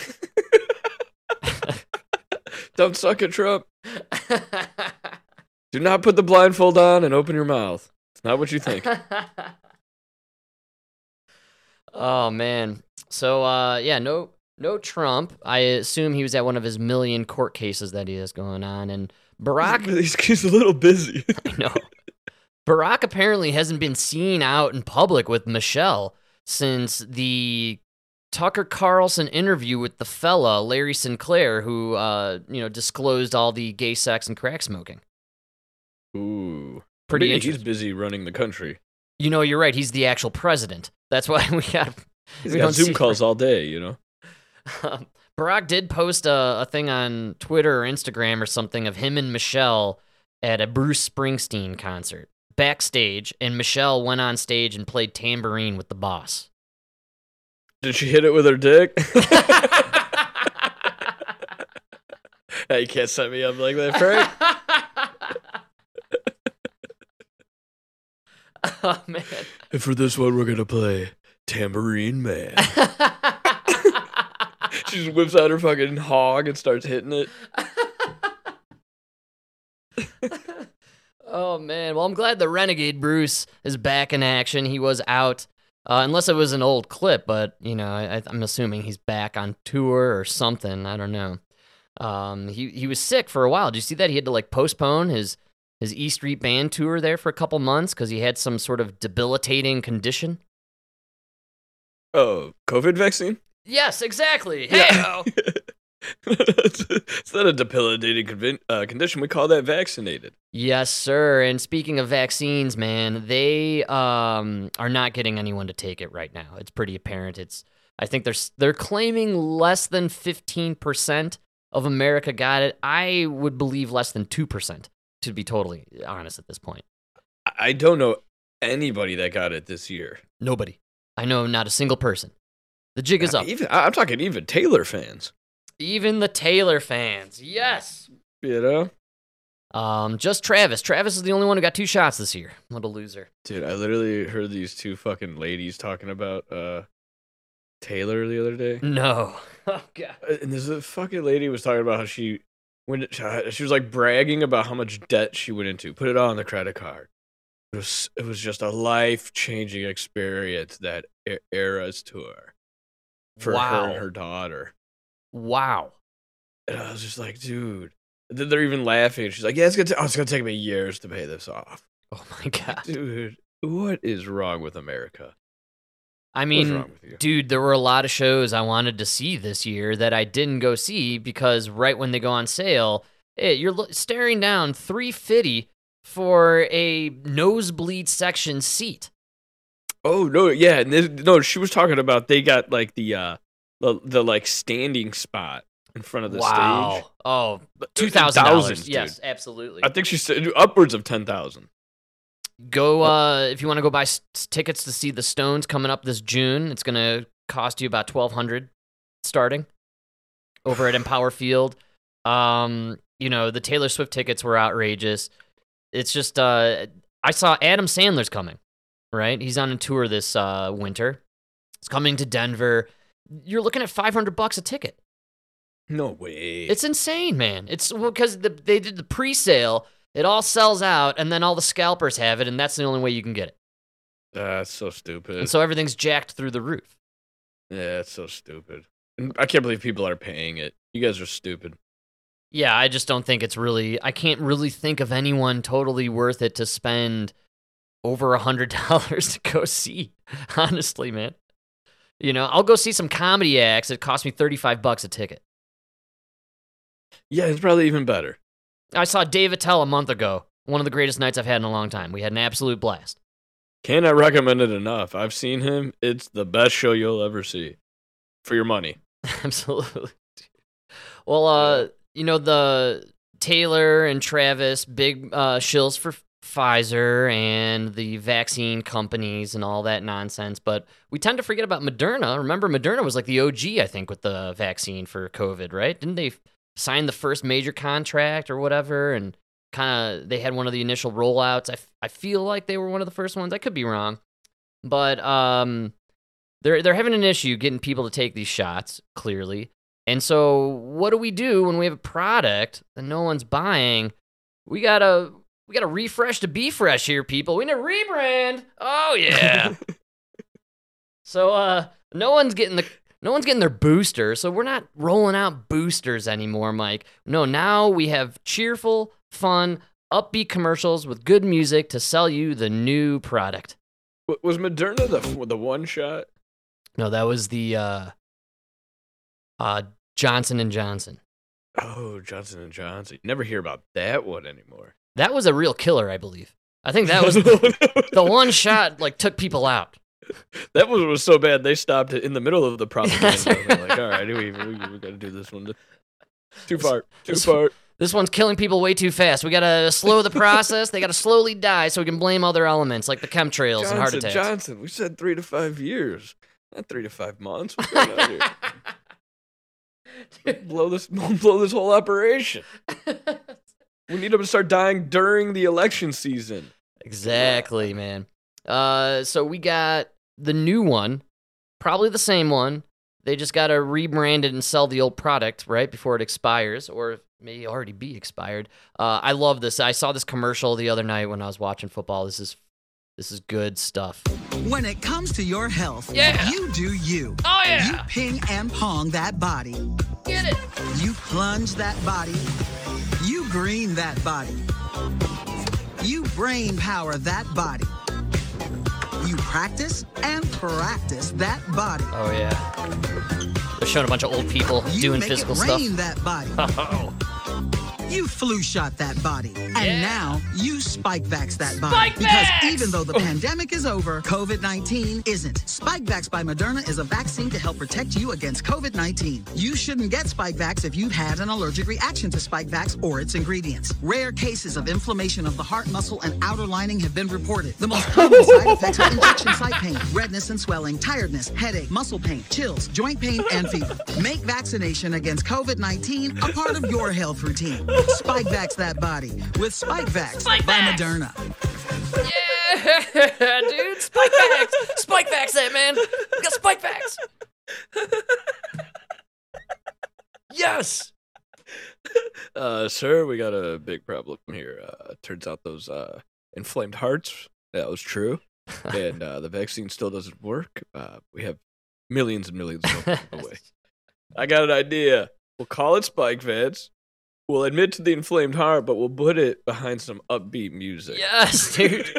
[SPEAKER 1] Don't suck it, Trump. Do not put the blindfold on and open your mouth. It's not what you think.
[SPEAKER 2] oh man. So uh, yeah, no, no Trump. I assume he was at one of his million court cases that he has going on, and Barack
[SPEAKER 1] He's, he's a little busy.
[SPEAKER 2] I know. Barack apparently hasn't been seen out in public with Michelle since the Tucker Carlson interview with the fella Larry Sinclair, who uh, you know disclosed all the gay sex and crack smoking.
[SPEAKER 1] Ooh.
[SPEAKER 2] Pretty.
[SPEAKER 1] He's busy running the country.
[SPEAKER 2] You know, you're right. He's the actual president. That's why we got.
[SPEAKER 1] He's
[SPEAKER 2] we
[SPEAKER 1] got Zoom calls all day, you know?
[SPEAKER 2] Barack did post a, a thing on Twitter or Instagram or something of him and Michelle at a Bruce Springsteen concert backstage, and Michelle went on stage and played tambourine with the boss.
[SPEAKER 1] Did she hit it with her dick? hey, you can't set me up like that, Frank.
[SPEAKER 2] oh man.
[SPEAKER 1] and for this one, we're going to play Tambourine Man. she just whips out her fucking hog and starts hitting it.
[SPEAKER 2] oh man. Well, I'm glad the Renegade Bruce is back in action. He was out, uh, unless it was an old clip, but you know, I, I'm assuming he's back on tour or something. I don't know. Um, he he was sick for a while. Did you see that? He had to like postpone his his E Street Band tour there for a couple months because he had some sort of debilitating condition.
[SPEAKER 1] Oh, COVID vaccine?
[SPEAKER 2] Yes, exactly.
[SPEAKER 1] Yeah.
[SPEAKER 2] Hey,
[SPEAKER 1] it's not a debilitating convin- uh, condition. We call that vaccinated.
[SPEAKER 2] Yes, sir. And speaking of vaccines, man, they um, are not getting anyone to take it right now. It's pretty apparent. It's I think they're they're claiming less than fifteen percent of America got it. I would believe less than two percent. To be totally honest, at this point,
[SPEAKER 1] I- I don't know anybody that got it this year.
[SPEAKER 2] nobody. I know not a single person. The jig is up.
[SPEAKER 1] Even I'm talking even Taylor fans.
[SPEAKER 2] Even the Taylor fans. Yes.
[SPEAKER 1] You know,
[SPEAKER 2] Um, just Travis. Travis is the only one who got two shots this year. What a loser.
[SPEAKER 1] dude, I literally heard these two fucking ladies talking about uh Taylor the other day.
[SPEAKER 2] No. Oh god.
[SPEAKER 1] Uh, and this fucking lady was talking about how she when she was like bragging about how much debt she went into. Put it on the credit card. It was it was just a life changing experience that Eras tour for her and her daughter.
[SPEAKER 2] Wow.
[SPEAKER 1] And I was just like, dude. And then they're even laughing. She's like, yeah, it's gonna, ta- oh, it's gonna take me years to pay this off.
[SPEAKER 2] Oh my god.
[SPEAKER 1] Dude, what is wrong with America?
[SPEAKER 2] I mean,
[SPEAKER 1] wrong with you?
[SPEAKER 2] dude, there were a lot of shows I wanted to see this year that I didn't go see because right when they go on sale, eh, you're lo- staring down 350 for a nosebleed section seat.
[SPEAKER 1] Oh no, yeah, this, no, she was talking about they got like the uh the, the like standing spot in front of the stage.
[SPEAKER 2] Oh, two thousand dollars. Yes, absolutely.
[SPEAKER 1] I think she said upwards of ten thousand.
[SPEAKER 2] Go uh, if you want to go buy s- tickets to see the Stones coming up this June. It's gonna cost you about twelve hundred starting over at Empower Field. Um, you know the Taylor Swift tickets were outrageous. It's just uh, I saw Adam Sandler's coming. Right, he's on a tour this uh, winter. It's coming to Denver. You're looking at five hundred bucks a ticket.
[SPEAKER 1] No way.
[SPEAKER 2] It's insane, man. It's because the, they did the pre-sale. It all sells out, and then all the scalpers have it, and that's the only way you can get it.
[SPEAKER 1] that's so stupid.
[SPEAKER 2] And so everything's jacked through the roof.
[SPEAKER 1] yeah, it's so stupid. And I can't believe people are paying it. You guys are stupid.
[SPEAKER 2] Yeah, I just don't think it's really. I can't really think of anyone totally worth it to spend over a hundred dollars to go see. Honestly, man. You know, I'll go see some comedy acts. It cost me thirty-five bucks a ticket.
[SPEAKER 1] Yeah, it's probably even better.
[SPEAKER 2] I saw Dave Attell a month ago. One of the greatest nights I've had in a long time. We had an absolute blast.
[SPEAKER 1] Cannot recommend it enough. I've seen him. It's the best show you'll ever see for your money.
[SPEAKER 2] Absolutely. Well, uh, you know the Taylor and Travis big uh, shills for Pfizer and the vaccine companies and all that nonsense, but we tend to forget about Moderna. Remember, Moderna was like the OG, I think, with the vaccine for COVID, right? Didn't they sign the first major contract or whatever? And kind of they had one of the initial rollouts. I, f- I feel like they were one of the first ones. I could be wrong, but um, they're they're having an issue getting people to take these shots clearly. And so what do we do when we have a product that no one's buying? We gotta we gotta refresh to be fresh here, people. We need a rebrand. Oh yeah. so uh no one's getting the no one's getting their booster, so we're not rolling out boosters anymore, Mike. No, now we have cheerful fun, upbeat commercials with good music to sell you the new product.
[SPEAKER 1] Was Moderna the the one shot?
[SPEAKER 2] No, that was the uh, uh, Johnson and Johnson.
[SPEAKER 1] Oh, Johnson and Johnson. You never hear about that one anymore.
[SPEAKER 2] That was a real killer, I believe. I think that was the one shot like took people out.
[SPEAKER 1] That one was so bad they stopped it in the middle of the propaganda. They're like, all right, we, we, we got to do this one. Too far. Too
[SPEAKER 2] this-
[SPEAKER 1] far.
[SPEAKER 2] This one's killing people way too fast. We gotta slow the process. they gotta slowly die so we can blame other elements like the chemtrails and heart
[SPEAKER 1] Johnson,
[SPEAKER 2] attacks.
[SPEAKER 1] Johnson. We said three to five years, not three to five months. What's going on here? blow this, blow this whole operation. We need them to start dying during the election season.
[SPEAKER 2] exactly, man. Uh, so we got the new one, probably the same one. They just gotta rebrand it and sell the old product right before it expires, or may already be expired. Uh, I love this. I saw this commercial the other night when I was watching football. This is this is good stuff.
[SPEAKER 6] When it comes to your health,
[SPEAKER 2] Yeah.
[SPEAKER 6] you do you.
[SPEAKER 2] Oh
[SPEAKER 6] You ping and pong that body.
[SPEAKER 2] get it.
[SPEAKER 6] You plunge that body. You green that body. You brain power that body. You practice and practice that body.
[SPEAKER 2] Oh yeah. They're showing a bunch of old people
[SPEAKER 6] You
[SPEAKER 2] doing
[SPEAKER 6] make
[SPEAKER 2] physical
[SPEAKER 6] it
[SPEAKER 2] stuff.
[SPEAKER 6] rain that body.
[SPEAKER 2] Oh.
[SPEAKER 6] You flu shot that body. And
[SPEAKER 2] Yeah.
[SPEAKER 6] now you spike vax that body.
[SPEAKER 2] Spike
[SPEAKER 6] because even though the oh. pandemic is over, COVID 19 isn't. Spikevax by Moderna is a vaccine to help protect you against COVID 19. You shouldn't get Spikevax if you've had an allergic reaction to Spikevax or its ingredients. Rare cases of inflammation of the heart muscle and outer lining have been reported. The most common side effects are injection site pain, redness and swelling, tiredness, headache, muscle pain, chills, joint pain, and fever. Make vaccination against COVID 19 a part of your health routine. Spikevax that body with Spikevax
[SPEAKER 2] Spike
[SPEAKER 6] by
[SPEAKER 2] Vax.
[SPEAKER 6] Moderna.
[SPEAKER 2] Yeah, dude. Spikevax. Spike Vax that, man. We got Spikevax. Yes.
[SPEAKER 1] Uh, sir, we got a big problem here. Uh, turns out those uh, inflamed hearts, that was true. and uh, the vaccine still doesn't work. Uh, we have millions and millions of them away. I got an idea. We'll call it Spike Vets. We'll admit to the inflamed heart, but we'll put it behind some upbeat music.
[SPEAKER 2] Yes, dude.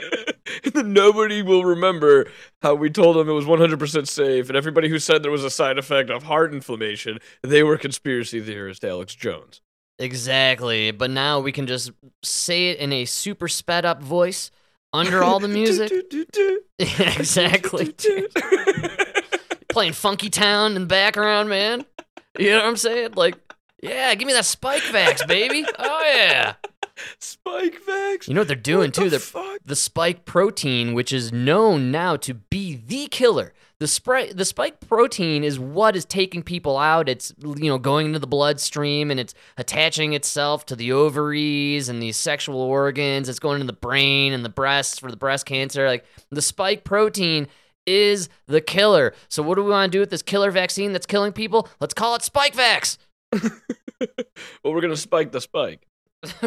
[SPEAKER 1] nobody will remember how we told them it was 100% safe, and everybody who said there was a side effect of heart inflammation, they were conspiracy theorist Alex Jones.
[SPEAKER 2] Exactly. But now we can just say it in a super sped up voice under all the music. Exactly. Playing Funky Town in the background, man. You know what I'm saying? Like, yeah, give me that Spikevax, baby. Oh yeah.
[SPEAKER 1] Spikevax.
[SPEAKER 2] You know what they're doing
[SPEAKER 1] What
[SPEAKER 2] too?
[SPEAKER 1] the
[SPEAKER 2] They're
[SPEAKER 1] fuck?
[SPEAKER 2] the spike protein, which is known now to be the killer. The spri- the spike protein is what is taking people out. It's you know going into the bloodstream and it's attaching itself to the ovaries and the sexual organs. It's going into the brain and the breasts for the breast cancer. Like the spike protein is the killer. So what do we want to do with this killer vaccine that's killing people? Let's call it Spikevax.
[SPEAKER 1] Well, we're gonna spike the spike.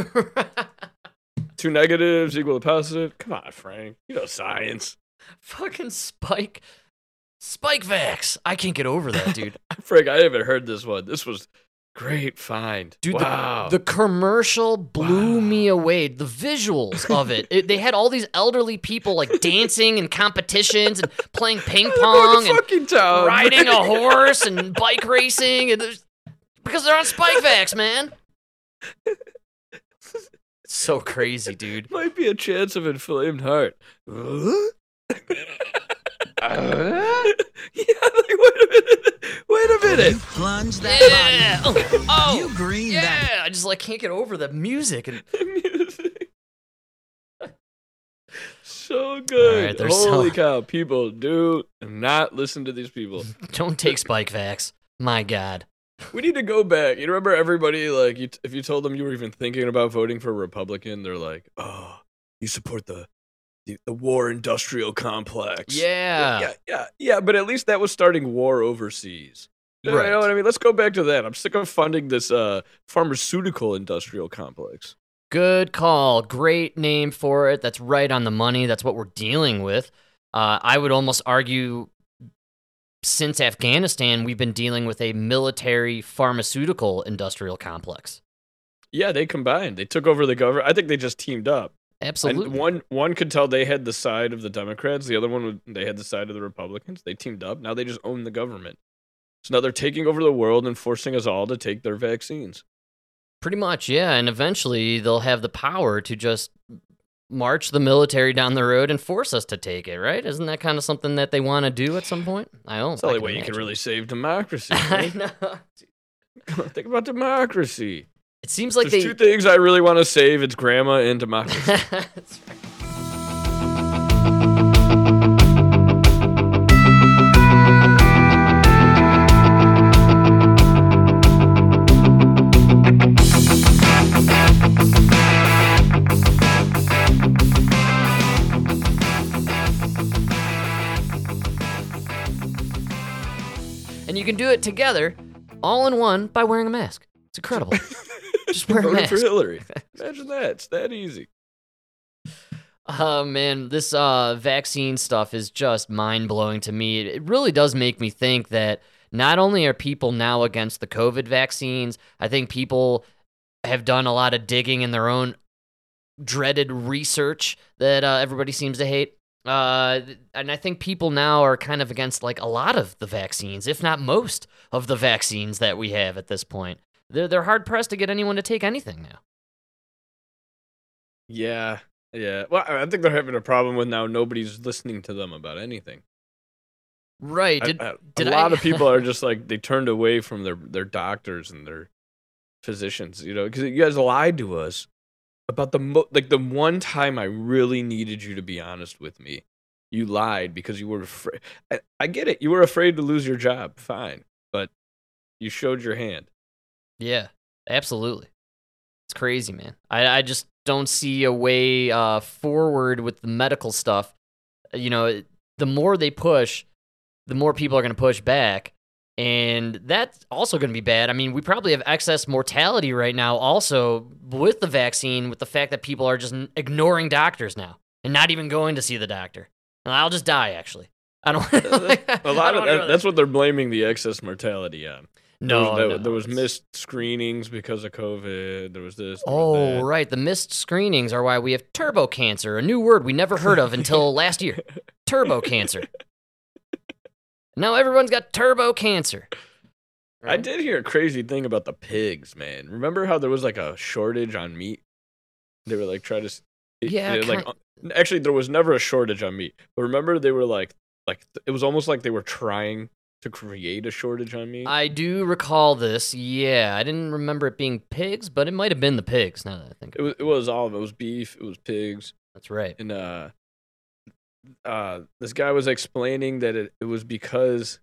[SPEAKER 1] Two negatives equal a positive. Come on, Frank. You know science.
[SPEAKER 2] Fucking Spike. Spikevax. I can't get over that, dude.
[SPEAKER 1] Frank, I haven't heard this one. This was great find.
[SPEAKER 2] Dude,
[SPEAKER 1] wow.
[SPEAKER 2] the, the commercial blew
[SPEAKER 1] Wow.
[SPEAKER 2] me away. The visuals of it. it. They had all these elderly people like dancing and competitions and playing ping pong and
[SPEAKER 1] fucking town.
[SPEAKER 2] riding a horse and bike racing and there's- because they're on Spike Vax, man. So crazy, dude.
[SPEAKER 1] Might be a chance of inflamed heart. Huh? yeah, like, wait a minute. Wait a minute.
[SPEAKER 6] You
[SPEAKER 1] minute.
[SPEAKER 6] plunge that
[SPEAKER 2] Yeah.
[SPEAKER 6] body.
[SPEAKER 2] Oh, oh,
[SPEAKER 6] You green that.
[SPEAKER 2] yeah. I just like can't get over the music and the
[SPEAKER 1] Music. So good.
[SPEAKER 2] Alright, they're so-
[SPEAKER 1] Holy cow. People do not listen to these people.
[SPEAKER 2] don't take Spikevax. My God.
[SPEAKER 1] We need to go back. You remember everybody, like, you if you told them you were even thinking about voting for a Republican, they're like, oh, you support the, the, the war industrial complex.
[SPEAKER 2] Yeah.
[SPEAKER 1] yeah, yeah, yeah. But at least that was starting war overseas.
[SPEAKER 2] Right.
[SPEAKER 1] You know what I mean? Let's go back to that. I'm sick of funding this uh, pharmaceutical industrial complex.
[SPEAKER 2] Good call. Great name for it. That's right on the money. That's what we're dealing with. Uh, I would almost argue since Afghanistan, we've been dealing with a military pharmaceutical industrial complex.
[SPEAKER 1] Yeah, they combined. They took over the government. I think they just teamed up.
[SPEAKER 2] Absolutely.
[SPEAKER 1] And one one could tell they had the side of the Democrats. The other one would- they had the side of the Republicans. They teamed up. Now they just own the government. So now they're taking over the world and forcing us all to take their vaccines.
[SPEAKER 2] Pretty much, yeah. And eventually they'll have the power to just march the military down the road and force us to take it, right? Isn't that kind of something that they want to do at some point? I don't.
[SPEAKER 1] Think it's the only way you can really save democracy.
[SPEAKER 2] I
[SPEAKER 1] right?
[SPEAKER 2] know.
[SPEAKER 1] Think about democracy.
[SPEAKER 2] It seems like
[SPEAKER 1] There's
[SPEAKER 2] they.
[SPEAKER 1] two things I really want to save. It's grandma and democracy.
[SPEAKER 2] can do it together, all in one, by wearing a mask. It's incredible. Just wear a mask.
[SPEAKER 1] for Hillary. Imagine that. It's that easy.
[SPEAKER 2] Oh man, this uh, vaccine stuff is just mind blowing to me. It- It really does make me think that not only are people now against the COVID vaccines, I think people have done a lot of digging in their own dreaded research that uh, everybody seems to hate. Uh, and I think people now are kind of against like a lot of the vaccines, if not most of the vaccines that we have at this point. They're, they're hard pressed to get anyone to take anything now.
[SPEAKER 1] Yeah. Yeah. Well, I I think they're having a problem with now nobody's listening to them about anything.
[SPEAKER 2] Right.
[SPEAKER 1] I-
[SPEAKER 2] Did,
[SPEAKER 1] I-
[SPEAKER 2] did
[SPEAKER 1] a lot
[SPEAKER 2] I-
[SPEAKER 1] of people are just like they turned away from their their doctors and their physicians, you know, because you guys lied to us about the mo- like the one time I really needed you to be honest with me. You lied because you were afraid. I, I get it. You were afraid to lose your job. Fine, but you showed your hand.
[SPEAKER 2] Yeah, absolutely. It's crazy, man. I, I just don't see a way uh, forward with the medical stuff. You know, the more they push, the more people are going to push back. And that's also going to be bad. I mean, we probably have excess mortality right now, also with the vaccine, with the fact that people are just ignoring doctors now and not even going to see the doctor. And I'll just die, actually. I don't.
[SPEAKER 1] A lot of that, that's what they're blaming the excess mortality on. There
[SPEAKER 2] no,
[SPEAKER 1] was, there,
[SPEAKER 2] no,
[SPEAKER 1] there was missed screenings because of COVID. There was this. there
[SPEAKER 2] Oh, right. The missed screenings are why we have turbo cancer, a new word we never heard of until last year. Turbo cancer. Now everyone's got turbo cancer.
[SPEAKER 1] I did hear a crazy thing about the pigs, man. Remember how there was like a shortage on meat? They were like trying to.
[SPEAKER 2] Yeah,
[SPEAKER 1] like actually, there was never a shortage on meat. But remember, they were like, like it was almost like they were trying to create a shortage on meat.
[SPEAKER 2] I do recall this. Yeah, I didn't remember it being pigs, but it might have been the pigs. Now that I think,
[SPEAKER 1] it was, it was all of it. It was beef. It was pigs.
[SPEAKER 2] that's right.
[SPEAKER 1] and uh uh this guy was explaining that it, it was because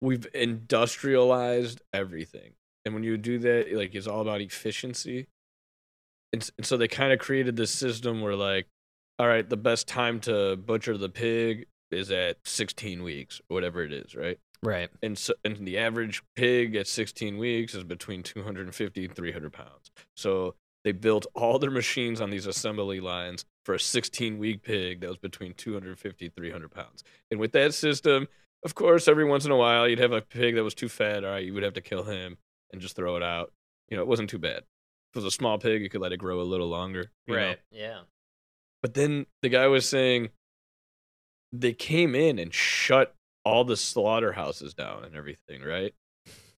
[SPEAKER 1] we've industrialized everything. And when you do that like it's all about efficiency. And, and so they kind of created this system where like all right the best time to butcher the pig is at 16 weeks or whatever it is right?
[SPEAKER 2] Right.
[SPEAKER 1] and so and the average pig at 16 weeks is between 250 and 300 pounds. So they built all their machines on these assembly lines for a 16 week pig that was between 250 and 300 pounds and with that system of course every once in a while you'd have a pig that was too fat all right you would have to kill him and just throw it out you know it wasn't too bad if it was a small pig you could let it grow a little longer you know?
[SPEAKER 2] Yeah.
[SPEAKER 1] But then the guy was saying they came in and shut all the slaughterhouses down and everything, right?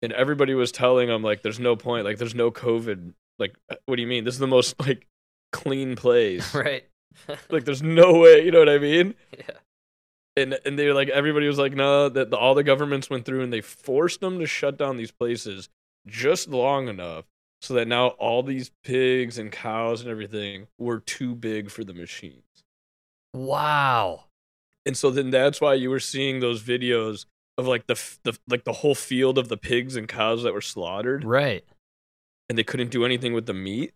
[SPEAKER 1] And everybody was telling him like, "There's no point. Like, there's no COVID. Like, uh, what do you mean? This is the most like clean place.
[SPEAKER 2] Right.
[SPEAKER 1] like, there's no way. You know what I mean?"
[SPEAKER 2] Yeah.
[SPEAKER 1] And and they were like, everybody was like, "No." That the, all the governments went through and they forced them to shut down these places just long enough so that now all these pigs and cows and everything were too big for the machines.
[SPEAKER 2] Wow.
[SPEAKER 1] And so then that's why you were seeing those videos of like the, the like the whole field of the pigs and cows that were slaughtered
[SPEAKER 2] Right.
[SPEAKER 1] and they couldn't do anything with the meat.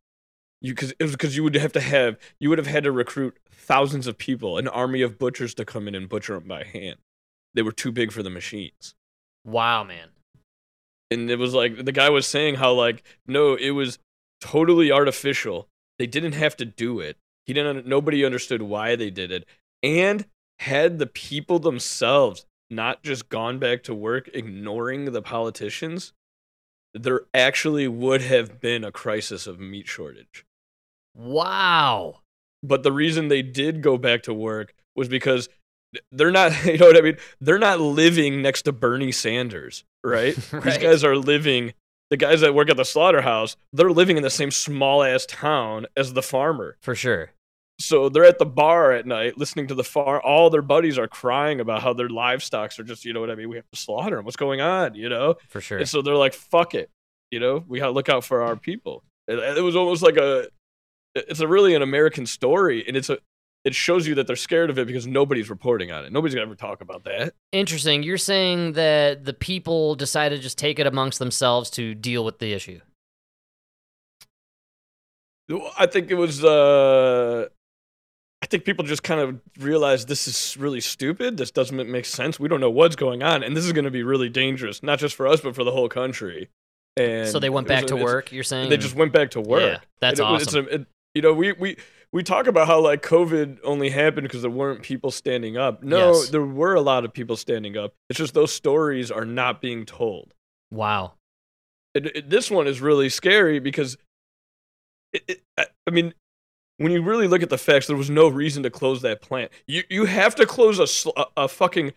[SPEAKER 1] You cuz it was cuz you would have to have you would have had to recruit thousands of people, an army of butchers to come in and butcher them by hand. They were too big for the machines.
[SPEAKER 2] Wow, man.
[SPEAKER 1] And it was like the guy was saying how like no, it was totally artificial. They didn't have to do it. He didn't nobody understood why they did it. And had the people themselves not just gone back to work ignoring the politicians, there actually would have been a crisis of meat shortage.
[SPEAKER 2] Wow.
[SPEAKER 1] But the reason they did go back to work was because they're not, you know what I mean? They're not living next to Bernie Sanders, right? These guys are living, the guys that work at the slaughterhouse, they're living in the same small ass town as the farmer.
[SPEAKER 2] For sure.
[SPEAKER 1] So they're at the bar at night listening to the farm. All their buddies are crying about how their livestocks are just, you know what I mean? We have to slaughter them. What's going on? You know?
[SPEAKER 2] For sure.
[SPEAKER 1] And so they're like, fuck it. You know, we got to look out for our people. And it was almost like a, it's a really an American story. And it's a, it shows you that they're scared of it because nobody's reporting on it. Nobody's to ever talk about that.
[SPEAKER 2] Interesting. You're saying that the people decided to just take it amongst themselves to deal with the issue.
[SPEAKER 1] I think it was, uh, I think people just kind of realized this is really stupid. This doesn't make sense. We don't know what's going on. And this is going to be really dangerous, not just for us, but for the whole country. And
[SPEAKER 2] so they went back
[SPEAKER 1] was-
[SPEAKER 2] to work, you're saying?
[SPEAKER 1] They just went back to work.
[SPEAKER 2] Yeah, that's
[SPEAKER 1] it
[SPEAKER 2] awesome.
[SPEAKER 1] It's a, it, you know, we, we, we talk about how like COVID only happened because there weren't people standing up. No,
[SPEAKER 2] Yes.
[SPEAKER 1] there were a lot of people standing up. It's just those stories are not being told.
[SPEAKER 2] wow.
[SPEAKER 1] It, it- uh, this one is really scary because, it, it, I, I mean, when you really look at the facts, there was no reason to close that plant. You you have to close a a, a fucking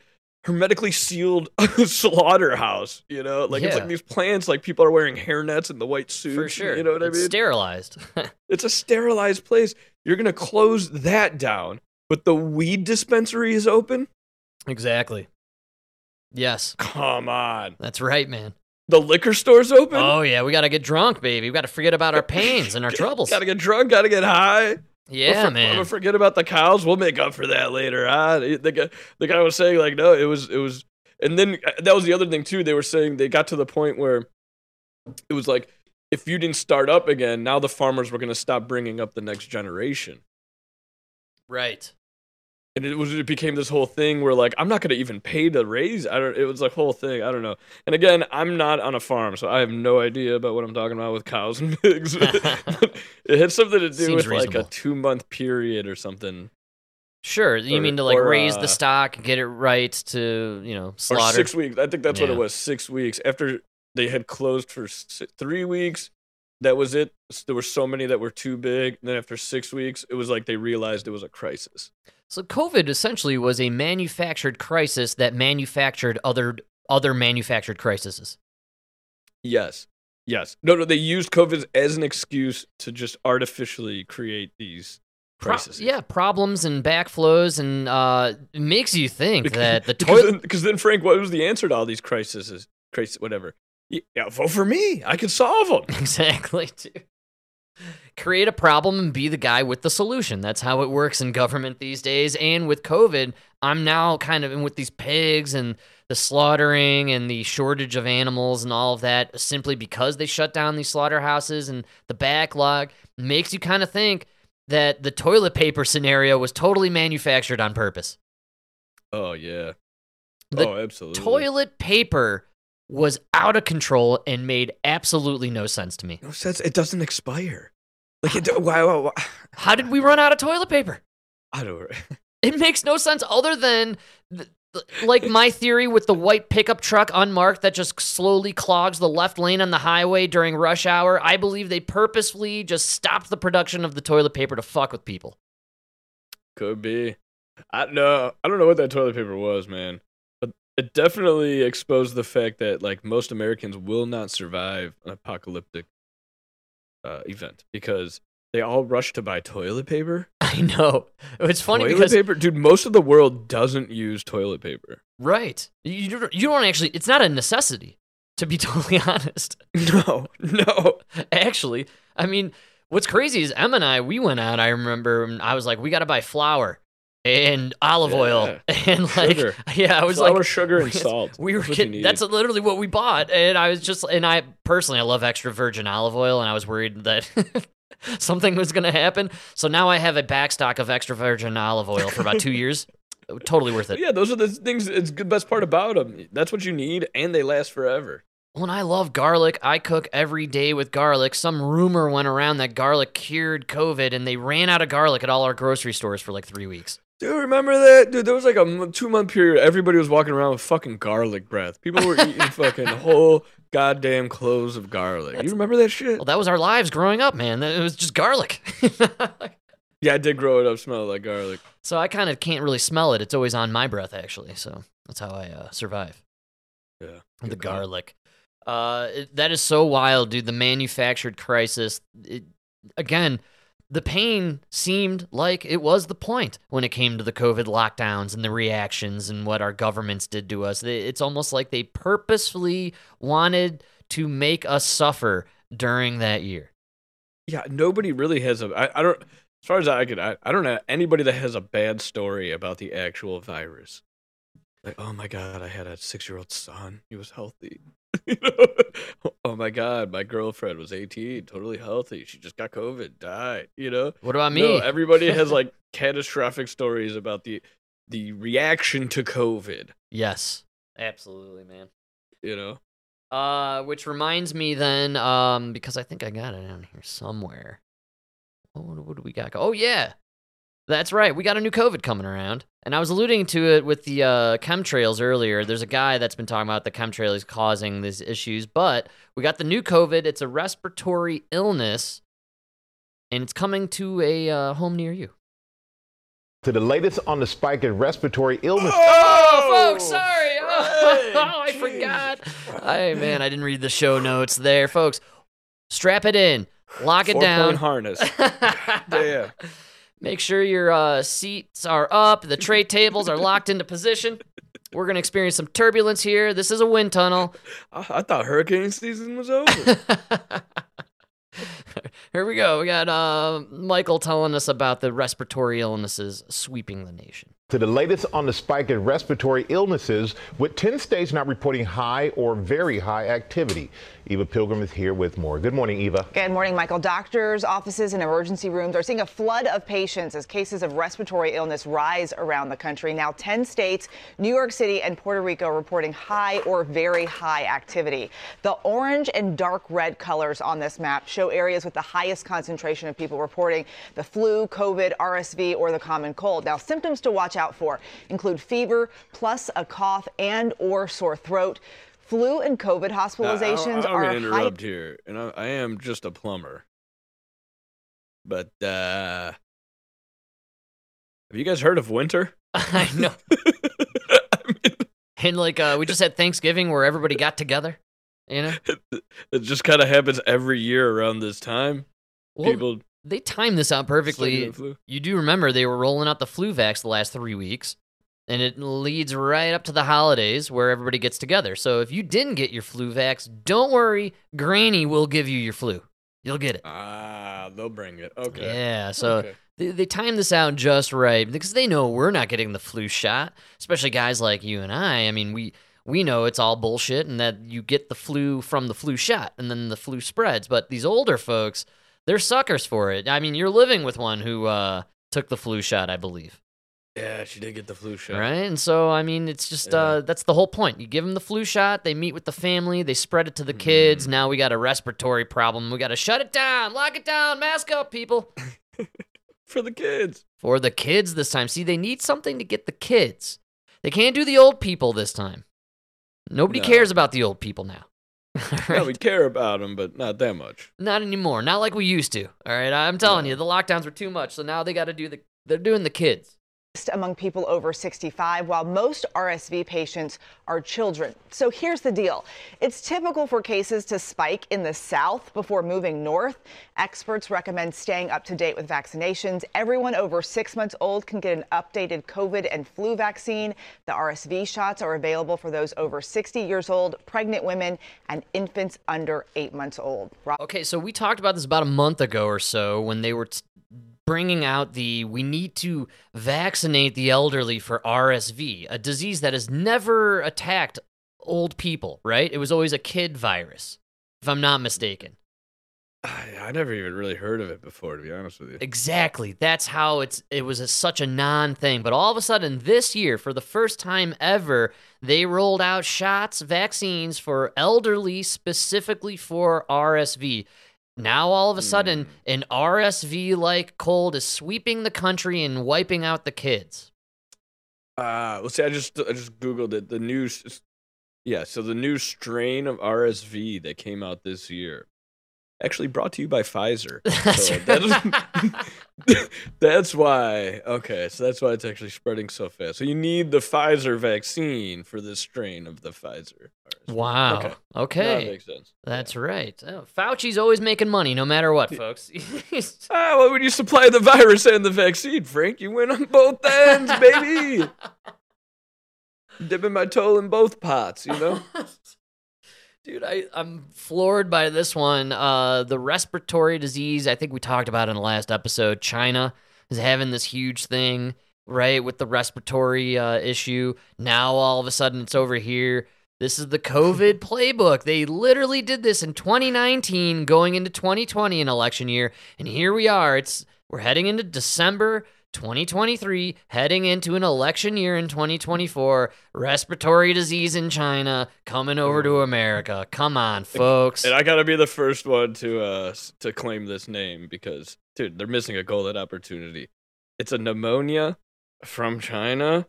[SPEAKER 1] hermetically sealed slaughterhouse. You know, like it's like these plants, like people are wearing hairnets and the white suits.
[SPEAKER 2] For sure.
[SPEAKER 1] You know what I mean?
[SPEAKER 2] Sterilized.
[SPEAKER 1] It's a sterilized place. You're gonna close that down, but the weed dispensary is open.
[SPEAKER 2] exactly. Yes.
[SPEAKER 1] Come on,
[SPEAKER 2] That's right, man.
[SPEAKER 1] the liquor store's open.
[SPEAKER 2] Oh, yeah. We got to get drunk, baby. We got to forget about our pains and our troubles.
[SPEAKER 1] Gotta get drunk. Gotta get high.
[SPEAKER 2] Yeah,
[SPEAKER 1] for-
[SPEAKER 2] man.
[SPEAKER 1] Forget about the cows. We'll make up for that later. Huh? The guy, the guy was saying like, no, it was, it was, and then uh, that was the other thing too. They were saying they got to the point where it was like, if you didn't start up again, now the farmers were gonna stop bringing up the next generation.
[SPEAKER 2] Right.
[SPEAKER 1] And it was it became this whole thing where like I'm not gonna even pay to raise. I don't. It was a whole thing. I don't know. And again, I'm not on a farm, so I have no idea about what I'm talking about with cows and pigs. It had something to do
[SPEAKER 2] Seems
[SPEAKER 1] with like a two month period or something,
[SPEAKER 2] Sure. You
[SPEAKER 1] Or-
[SPEAKER 2] mean to like
[SPEAKER 1] or,
[SPEAKER 2] raise
[SPEAKER 1] uh,
[SPEAKER 2] the stock, get it right to, you know,
[SPEAKER 1] or
[SPEAKER 2] slaughter?
[SPEAKER 1] six weeks. I think that's what it was. Six weeks after they had closed for si- three weeks. That was it. There were so many that were too big. And then after six weeks, it was like they realized it was a crisis.
[SPEAKER 2] So COVID essentially was a manufactured crisis that manufactured other other manufactured crises.
[SPEAKER 1] Yes. Yes. No, no, they used COVID as an excuse to just artificially create these
[SPEAKER 2] Pro-
[SPEAKER 1] crises.
[SPEAKER 2] yeah, problems and backflows, and uh, it makes you think that the
[SPEAKER 1] because
[SPEAKER 2] toilet.
[SPEAKER 1] because then, Frank, what was the answer to all these crises? Crisis, whatever. Yeah, vote for me. I can solve them.
[SPEAKER 2] Exactly. dude. Create a problem and be the guy with the solution. That's how it works in government these days. And with COVID, I'm now kind of in with these pigs and the slaughtering and the shortage of animals and all of that simply because they shut down these slaughterhouses and the backlog makes you kind of think that the toilet paper scenario was totally manufactured on purpose.
[SPEAKER 1] Oh yeah.
[SPEAKER 2] The
[SPEAKER 1] oh, absolutely.
[SPEAKER 2] Toilet paper was out of control and made absolutely no sense to me.
[SPEAKER 1] No sense. It doesn't expire. Like it. Why? Why? why
[SPEAKER 2] How did we run out of toilet paper?
[SPEAKER 1] I don't.
[SPEAKER 2] It makes no sense other than th- th- like my theory with the white pickup truck unmarked that just slowly clogs the left lane on the highway during rush hour. I believe they purposefully just stopped the production of the toilet paper to fuck with people.
[SPEAKER 1] Could be. I know. I don't know what that toilet paper was, man. It definitely exposed the fact that like most Americans will not survive an apocalyptic uh, event because they all rush to buy toilet paper.
[SPEAKER 2] I know. It's funny
[SPEAKER 1] toilet
[SPEAKER 2] because
[SPEAKER 1] paper, dude. Most of the world doesn't use toilet paper.
[SPEAKER 2] right, you don't, you don't actually. It's not a necessity. To be totally honest,
[SPEAKER 1] No, no.
[SPEAKER 2] actually, I mean, what's crazy is Em and I we went out. I remember and I was like, we got to buy flour and olive oil and like,
[SPEAKER 1] Sugar.
[SPEAKER 2] yeah, I was
[SPEAKER 1] Flour,
[SPEAKER 2] like,
[SPEAKER 1] sugar, and salt.
[SPEAKER 2] We were
[SPEAKER 1] That's
[SPEAKER 2] getting, that's literally what we bought, and I was just, and I personally, I love extra virgin olive oil, and I was worried that something was gonna happen. So now I have a backstock of extra virgin olive oil for about two years. Totally worth it.
[SPEAKER 1] yeah, those are the things. It's the best part about them. That's what you need, and they last forever.
[SPEAKER 2] When I love garlic, I cook every day with garlic. Some rumor went around that garlic cured COVID, and they ran out of garlic at all our grocery stores for like three weeks.
[SPEAKER 1] Dude, remember that? Dude, there was like a two month period. Everybody was walking around with fucking garlic breath. People were eating fucking whole goddamn cloves of garlic. You remember that shit?
[SPEAKER 2] Well, that was our lives growing up, man. It was just garlic.
[SPEAKER 1] Yeah, I did grow it up smelling like garlic.
[SPEAKER 2] so I kind of can't really smell it. It's always on my breath, actually. So that's how I uh, survive.
[SPEAKER 1] Yeah.
[SPEAKER 2] the garlic. Uh, it, that is so wild, dude. The manufactured crisis. It, again, the pain seemed like it was the point when it came to the COVID lockdowns and the reactions and what our governments did to us. It's almost like they purposefully wanted to make us suffer during that year.
[SPEAKER 1] Yeah, nobody really has a. I, I don't. As far as I could, I, I don't know anybody that has a bad story about the actual virus. Like, oh my god, I had a six-year-old son. He was healthy. You know? oh my god, my girlfriend was 18, totally healthy. She just got COVID, died. You know.
[SPEAKER 2] What about me?
[SPEAKER 1] No, everybody has like catastrophic stories about the the reaction to COVID.
[SPEAKER 2] yes, absolutely, man.
[SPEAKER 1] You know.
[SPEAKER 2] Uh, which reminds me then, um, because I think I got it down here somewhere. What, what do we got? Oh yeah, that's right. We got a new COVID coming around, and I was alluding to it with the uh, chemtrails earlier. There's a guy that's been talking about the chemtrails causing these issues, but we got the new COVID. It's a respiratory illness, and it's coming to a uh, home near you.
[SPEAKER 7] To the latest on the spike in respiratory illness.
[SPEAKER 2] Oh, folks, sorry.
[SPEAKER 1] Right,
[SPEAKER 2] Oh, I
[SPEAKER 1] jeez.
[SPEAKER 2] forgot. Hey, man, I didn't read the show notes there, folks. Strap it in, lock it
[SPEAKER 1] Four
[SPEAKER 2] down.
[SPEAKER 1] point harness. Damn.
[SPEAKER 2] Make sure your uh, seats are up, the tray tables are locked into position. We're going to experience some turbulence here. This is a wind tunnel.
[SPEAKER 1] I, I thought hurricane season was over.
[SPEAKER 2] Here we go. We got uh, Michael telling us about the respiratory illnesses sweeping the nation.
[SPEAKER 7] To the latest on the spike in respiratory illnesses, with 10 states not reporting high or very high activity. Eva Pilgrim is here with more. Good morning, Eva.
[SPEAKER 8] Good morning, Michael. Doctors, offices, and emergency rooms are seeing a flood of patients as cases of respiratory illness rise around the country. Now, 10 states, New York City, and Puerto Rico reporting high or very high activity. The orange and dark red colors on this map show areas with the highest concentration of people reporting the flu, COVID, RSV, or the common cold. Now, symptoms to watch out for include fever plus a cough and or sore throat. Flu and COVID
[SPEAKER 1] Now, I-
[SPEAKER 8] hospitalizations
[SPEAKER 1] I, am
[SPEAKER 8] are
[SPEAKER 1] gonna
[SPEAKER 8] high.
[SPEAKER 1] interrupt here, and I, I am just a plumber. But uh have you guys heard of winter?
[SPEAKER 2] I know.
[SPEAKER 1] I mean,
[SPEAKER 2] And like, uh, we just had Thanksgiving where everybody got together, you know?
[SPEAKER 1] it just kind of happens every year around this time.
[SPEAKER 2] Well,
[SPEAKER 1] People
[SPEAKER 2] they timed this out perfectly.
[SPEAKER 1] in the flu.
[SPEAKER 2] You do remember they were rolling out the flu vax the last three weeks, and it leads right up to the holidays where everybody gets together. So if you didn't get your flu vax, don't worry, Granny will give you your flu. You'll get it.
[SPEAKER 1] Ah, they'll bring it. Okay.
[SPEAKER 2] Yeah, so
[SPEAKER 1] Okay.
[SPEAKER 2] they, they timed this out just right because they know we're not getting the flu shot, especially guys like you and I. I mean, we we know it's all bullshit and that you get the flu from the flu shot and then the flu spreads. But these older folks, they're suckers for it. I mean, you're living with one who uh, took the flu shot, I believe.
[SPEAKER 1] Yeah, she did get the flu shot.
[SPEAKER 2] Right? And so, I mean, it's just,
[SPEAKER 1] Yeah.
[SPEAKER 2] uh, that's the whole point. You give them the flu shot, they meet with the family, they spread it to the kids. Now we got a respiratory problem. We got to shut it down, lock it down, mask up, people.
[SPEAKER 1] For the kids.
[SPEAKER 2] For the kids this time. See, they need something to get the kids. They can't do the old people this time. Nobody
[SPEAKER 1] No.
[SPEAKER 2] cares about the old people now. All
[SPEAKER 1] Yeah, we care about them, but not that much.
[SPEAKER 2] Not anymore. Not like we used to. All right. I'm telling you, the lockdowns were too much. So now they got to do the, they're doing the kids.
[SPEAKER 8] Among people over 65, while most RSV patients are children. So here's the deal it's typical for cases to spike in the south before moving north. Experts recommend staying up to date with vaccinations. Everyone over six months old can get an updated COVID and flu vaccine. The RSV shots are available for those over 60 years old, pregnant women, and infants under eight months old.
[SPEAKER 2] Okay, so we talked about this about a month ago or so when they were bringing out the we need to vaccinate the elderly for RSV, a disease that has never attacked old people, right? It was always a kid virus, if I'm not mistaken.
[SPEAKER 1] I, never even really heard of it before, to be honest with you.
[SPEAKER 2] Exactly. That's how it's it was a, such a non thing. But all of a sudden this year for the first time ever, they rolled out shots, vaccines for elderly specifically for RSV. Now all of a sudden, an RSV like cold is sweeping the country and wiping out the kids.
[SPEAKER 1] Uh, let's see. I just I just googled it. The news, yeah. So the new strain of RSV that came out this year, actually brought to you by Pfizer.
[SPEAKER 2] That's
[SPEAKER 1] So that's, that's why. Okay, so that's why it's actually spreading so fast. So you need the Pfizer vaccine for this strain of the Pfizer.
[SPEAKER 2] Wow.
[SPEAKER 1] Okay.
[SPEAKER 2] Okay.
[SPEAKER 1] That makes sense.
[SPEAKER 2] That's right. Oh, Fauci's always making money, no matter what, folks.
[SPEAKER 1] Ah, well, when you supply the virus and the vaccine, Frank, you win on both ends, baby. Dipping my toe in both pots, you know.
[SPEAKER 2] Dude, I, I'm floored by this one. Uh, the respiratory disease, I think we talked about in the last episode. China is having this huge thing, right, with the respiratory uh, issue. Now all of a sudden it's over here. This is the COVID playbook. They literally did this in 2019, going into 2020, an election year, and here we are. It's we're heading into December 2023, heading into an election year in 2024. Respiratory disease in China coming over to America. Come on, folks.
[SPEAKER 1] And I gotta be the first one to uh to claim this name because dude, they're missing a golden opportunity. It's a pneumonia from China.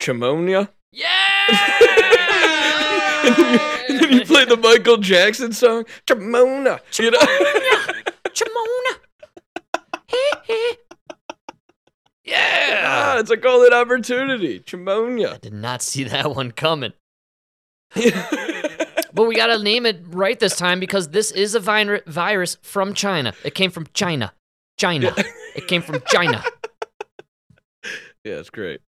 [SPEAKER 1] Chimonia.
[SPEAKER 2] Yeah!
[SPEAKER 1] and, then you, and then you play the Michael Jackson song, Chimona. You know?
[SPEAKER 2] Chimona. yeah.
[SPEAKER 1] ah, it's a golden opportunity. Chimonia.
[SPEAKER 2] I did not see that one coming. But we got to name it right this time because this is a vi- virus from China. It came from China. China. It came from China.
[SPEAKER 1] yeah, it's great.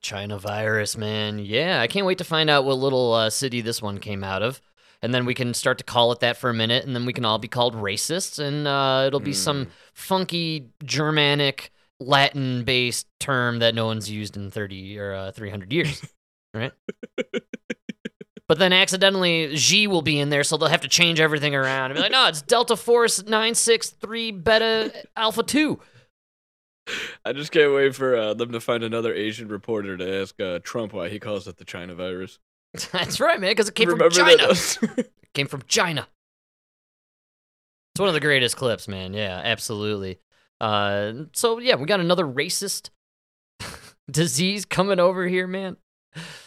[SPEAKER 2] China virus, man. Yeah, I can't wait to find out what little uh, city this one came out of. And then we can start to call it that for a minute, and then we can all be called racists, and uh, it'll be some funky Germanic, Latin based term that no one's used in 30 or uh, 300 years. right? But then accidentally, G will be in there, so they'll have to change everything around and be like, no, it's Delta Force 963 Beta Alpha 2.
[SPEAKER 1] I just can't wait for uh, them to find another Asian reporter to ask uh, Trump why he calls it the China virus.
[SPEAKER 2] That's right, man, because it came
[SPEAKER 1] Remember
[SPEAKER 2] from China. It came from China. It's one of the greatest clips, man. Yeah, absolutely. Uh, so yeah, we got another racist disease coming over here, man.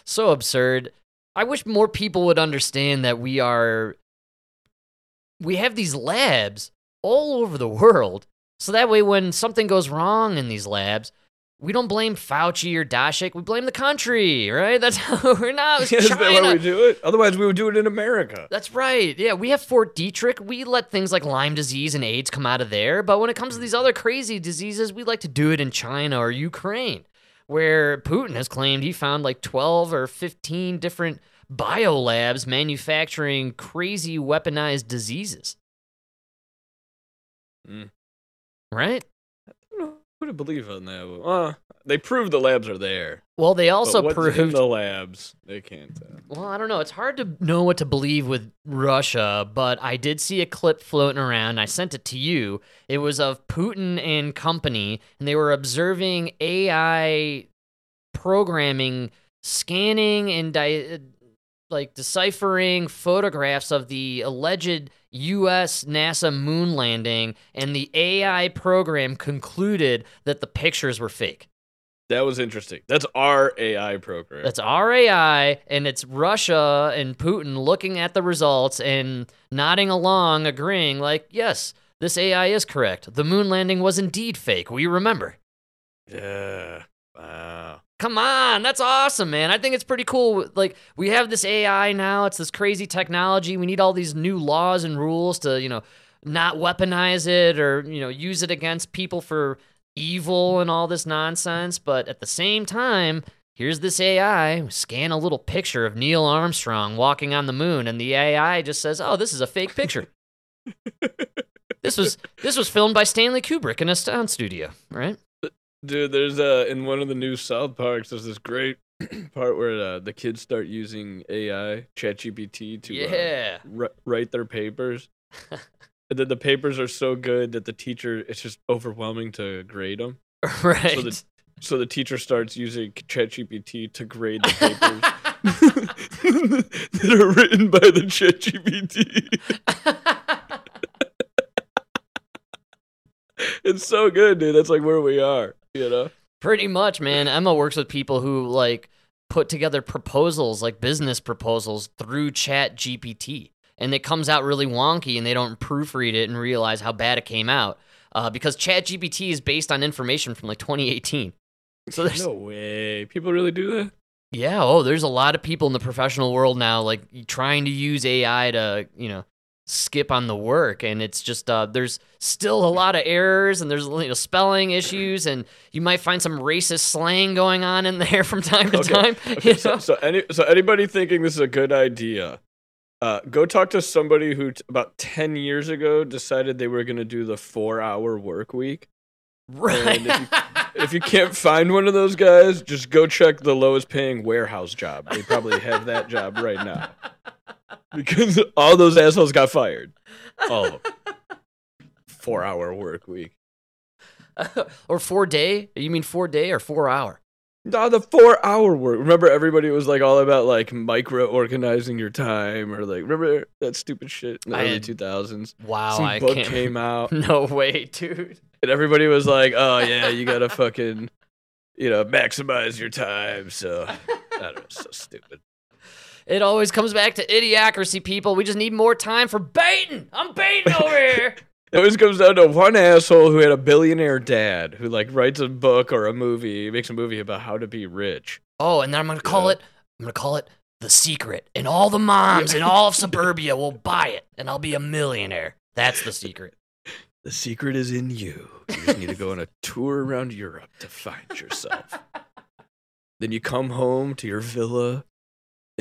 [SPEAKER 2] So absurd. I wish more people would understand that we are we have these labs all over the world. So that way when something goes wrong in these labs, we don't blame Fauci or Daszak, we blame the country, right? That's how we're not
[SPEAKER 1] Is that why we do it? Otherwise, we would do it in America.
[SPEAKER 2] That's right. Yeah, we have Fort Detrick. We let things like Lyme disease and AIDS come out of there. But when it comes to these other crazy diseases, we like to do it in China or Ukraine, where Putin has claimed he found like 12 or 15 different biolabs manufacturing crazy weaponized diseases.
[SPEAKER 1] Mm.
[SPEAKER 2] Right?
[SPEAKER 1] I don't know who to believe on that. Uh, they proved the labs are there.
[SPEAKER 2] Well, they also
[SPEAKER 1] but what's
[SPEAKER 2] proved
[SPEAKER 1] the labs. They can't. Uh,
[SPEAKER 2] Well, I don't know. It's hard to know what to believe with Russia, but I did see a clip floating around. I sent it to you. It was of Putin and company, and they were observing AI programming, scanning and di- like deciphering photographs of the alleged U.S. NASA moon landing, and the AI program concluded that the pictures were fake.
[SPEAKER 1] that was interesting. That's our AI program.
[SPEAKER 2] That's RAI, and it's Russia and Putin looking at the results and nodding along, agreeing, like, yes, this AI is correct. The moon landing was indeed fake. We remember.
[SPEAKER 1] yeah. Wow.
[SPEAKER 2] Come on, that's awesome, man. I think it's pretty cool. Like, we have this AI now, it's this crazy technology. We need all these new laws and rules to, you know, not weaponize it or, you know, use it against people for evil and all this nonsense. But at the same time, here's this AI, scan a little picture of Neil Armstrong walking on the moon, and the AI just says, oh, this is a fake picture. this was this was filmed by Stanley Kubrick in a sound studio, right?
[SPEAKER 1] Dude, there's uh in one of the new South Parks, there's this great part where uh, the kids start using AI, ChatGPT, to uh,
[SPEAKER 2] Yeah.
[SPEAKER 1] ri- write their papers. and then the papers are so good that the teacher it's just overwhelming to grade them.
[SPEAKER 2] right.
[SPEAKER 1] So the so the teacher starts using ChatGPT to grade the papers that are written by the ChatGPT. it's so good, dude. That's like where we are. You know.
[SPEAKER 2] Pretty much, man. Emma works with people who like put together proposals, like business proposals, through Chat GPT, and it comes out really wonky, and they don't proofread it and realize how bad it came out uh, because Chat GPT is based on information from like 2018. So there's
[SPEAKER 1] No way. People really do that.
[SPEAKER 2] yeah, oh, there's a lot of people in the professional world now like trying to use AI to you know skip on the work and it's just uh, there's still a lot of errors and there's you know, spelling issues and you might find some racist slang going on in there from time to
[SPEAKER 1] Okay.
[SPEAKER 2] time
[SPEAKER 1] Okay, so, so any so anybody thinking this is a good idea, uh, go talk to somebody who t- about ten years ago decided they were going to do the four-hour work week.
[SPEAKER 2] right
[SPEAKER 1] And if you, if you can't find one of those guys, just go check the lowest paying warehouse job. They probably have that job right now because all those assholes got fired. All of them. Four-hour work week.
[SPEAKER 2] or four day you mean four day or four hour
[SPEAKER 1] No, the four hour work. Remember, everybody was like all about like micro organizing your time, or like remember that stupid shit in the
[SPEAKER 2] I
[SPEAKER 1] early two thousands.
[SPEAKER 2] wow
[SPEAKER 1] Some
[SPEAKER 2] i
[SPEAKER 1] book
[SPEAKER 2] can't
[SPEAKER 1] came out,
[SPEAKER 2] no way dude
[SPEAKER 1] and everybody was like, "Oh yeah, you gotta fucking, you know, maximize your time." So I don't know, so stupid.
[SPEAKER 2] It always comes back to idiocracy people we just need more time for baiting i'm baiting over here
[SPEAKER 1] It always comes down to one asshole who had a billionaire dad who like writes a book or a movie, makes a movie about how to be rich.
[SPEAKER 2] Oh, and then I'm gonna call
[SPEAKER 1] Yeah.
[SPEAKER 2] it. I'm gonna call it the secret, and all the moms in all of suburbia will buy it, and I'll be a millionaire. That's the secret.
[SPEAKER 1] The secret is in you. You just need to go on a tour around Europe to find yourself. then you come home to your villa,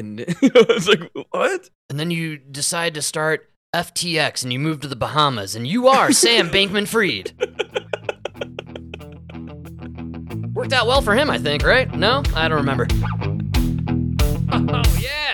[SPEAKER 1] and it's like, what?
[SPEAKER 2] And then you decide to start FTX, and you move to the Bahamas, and you are Sam Bankman-Fried. Worked out well for him, I think, right? No, I don't remember. Oh yeah.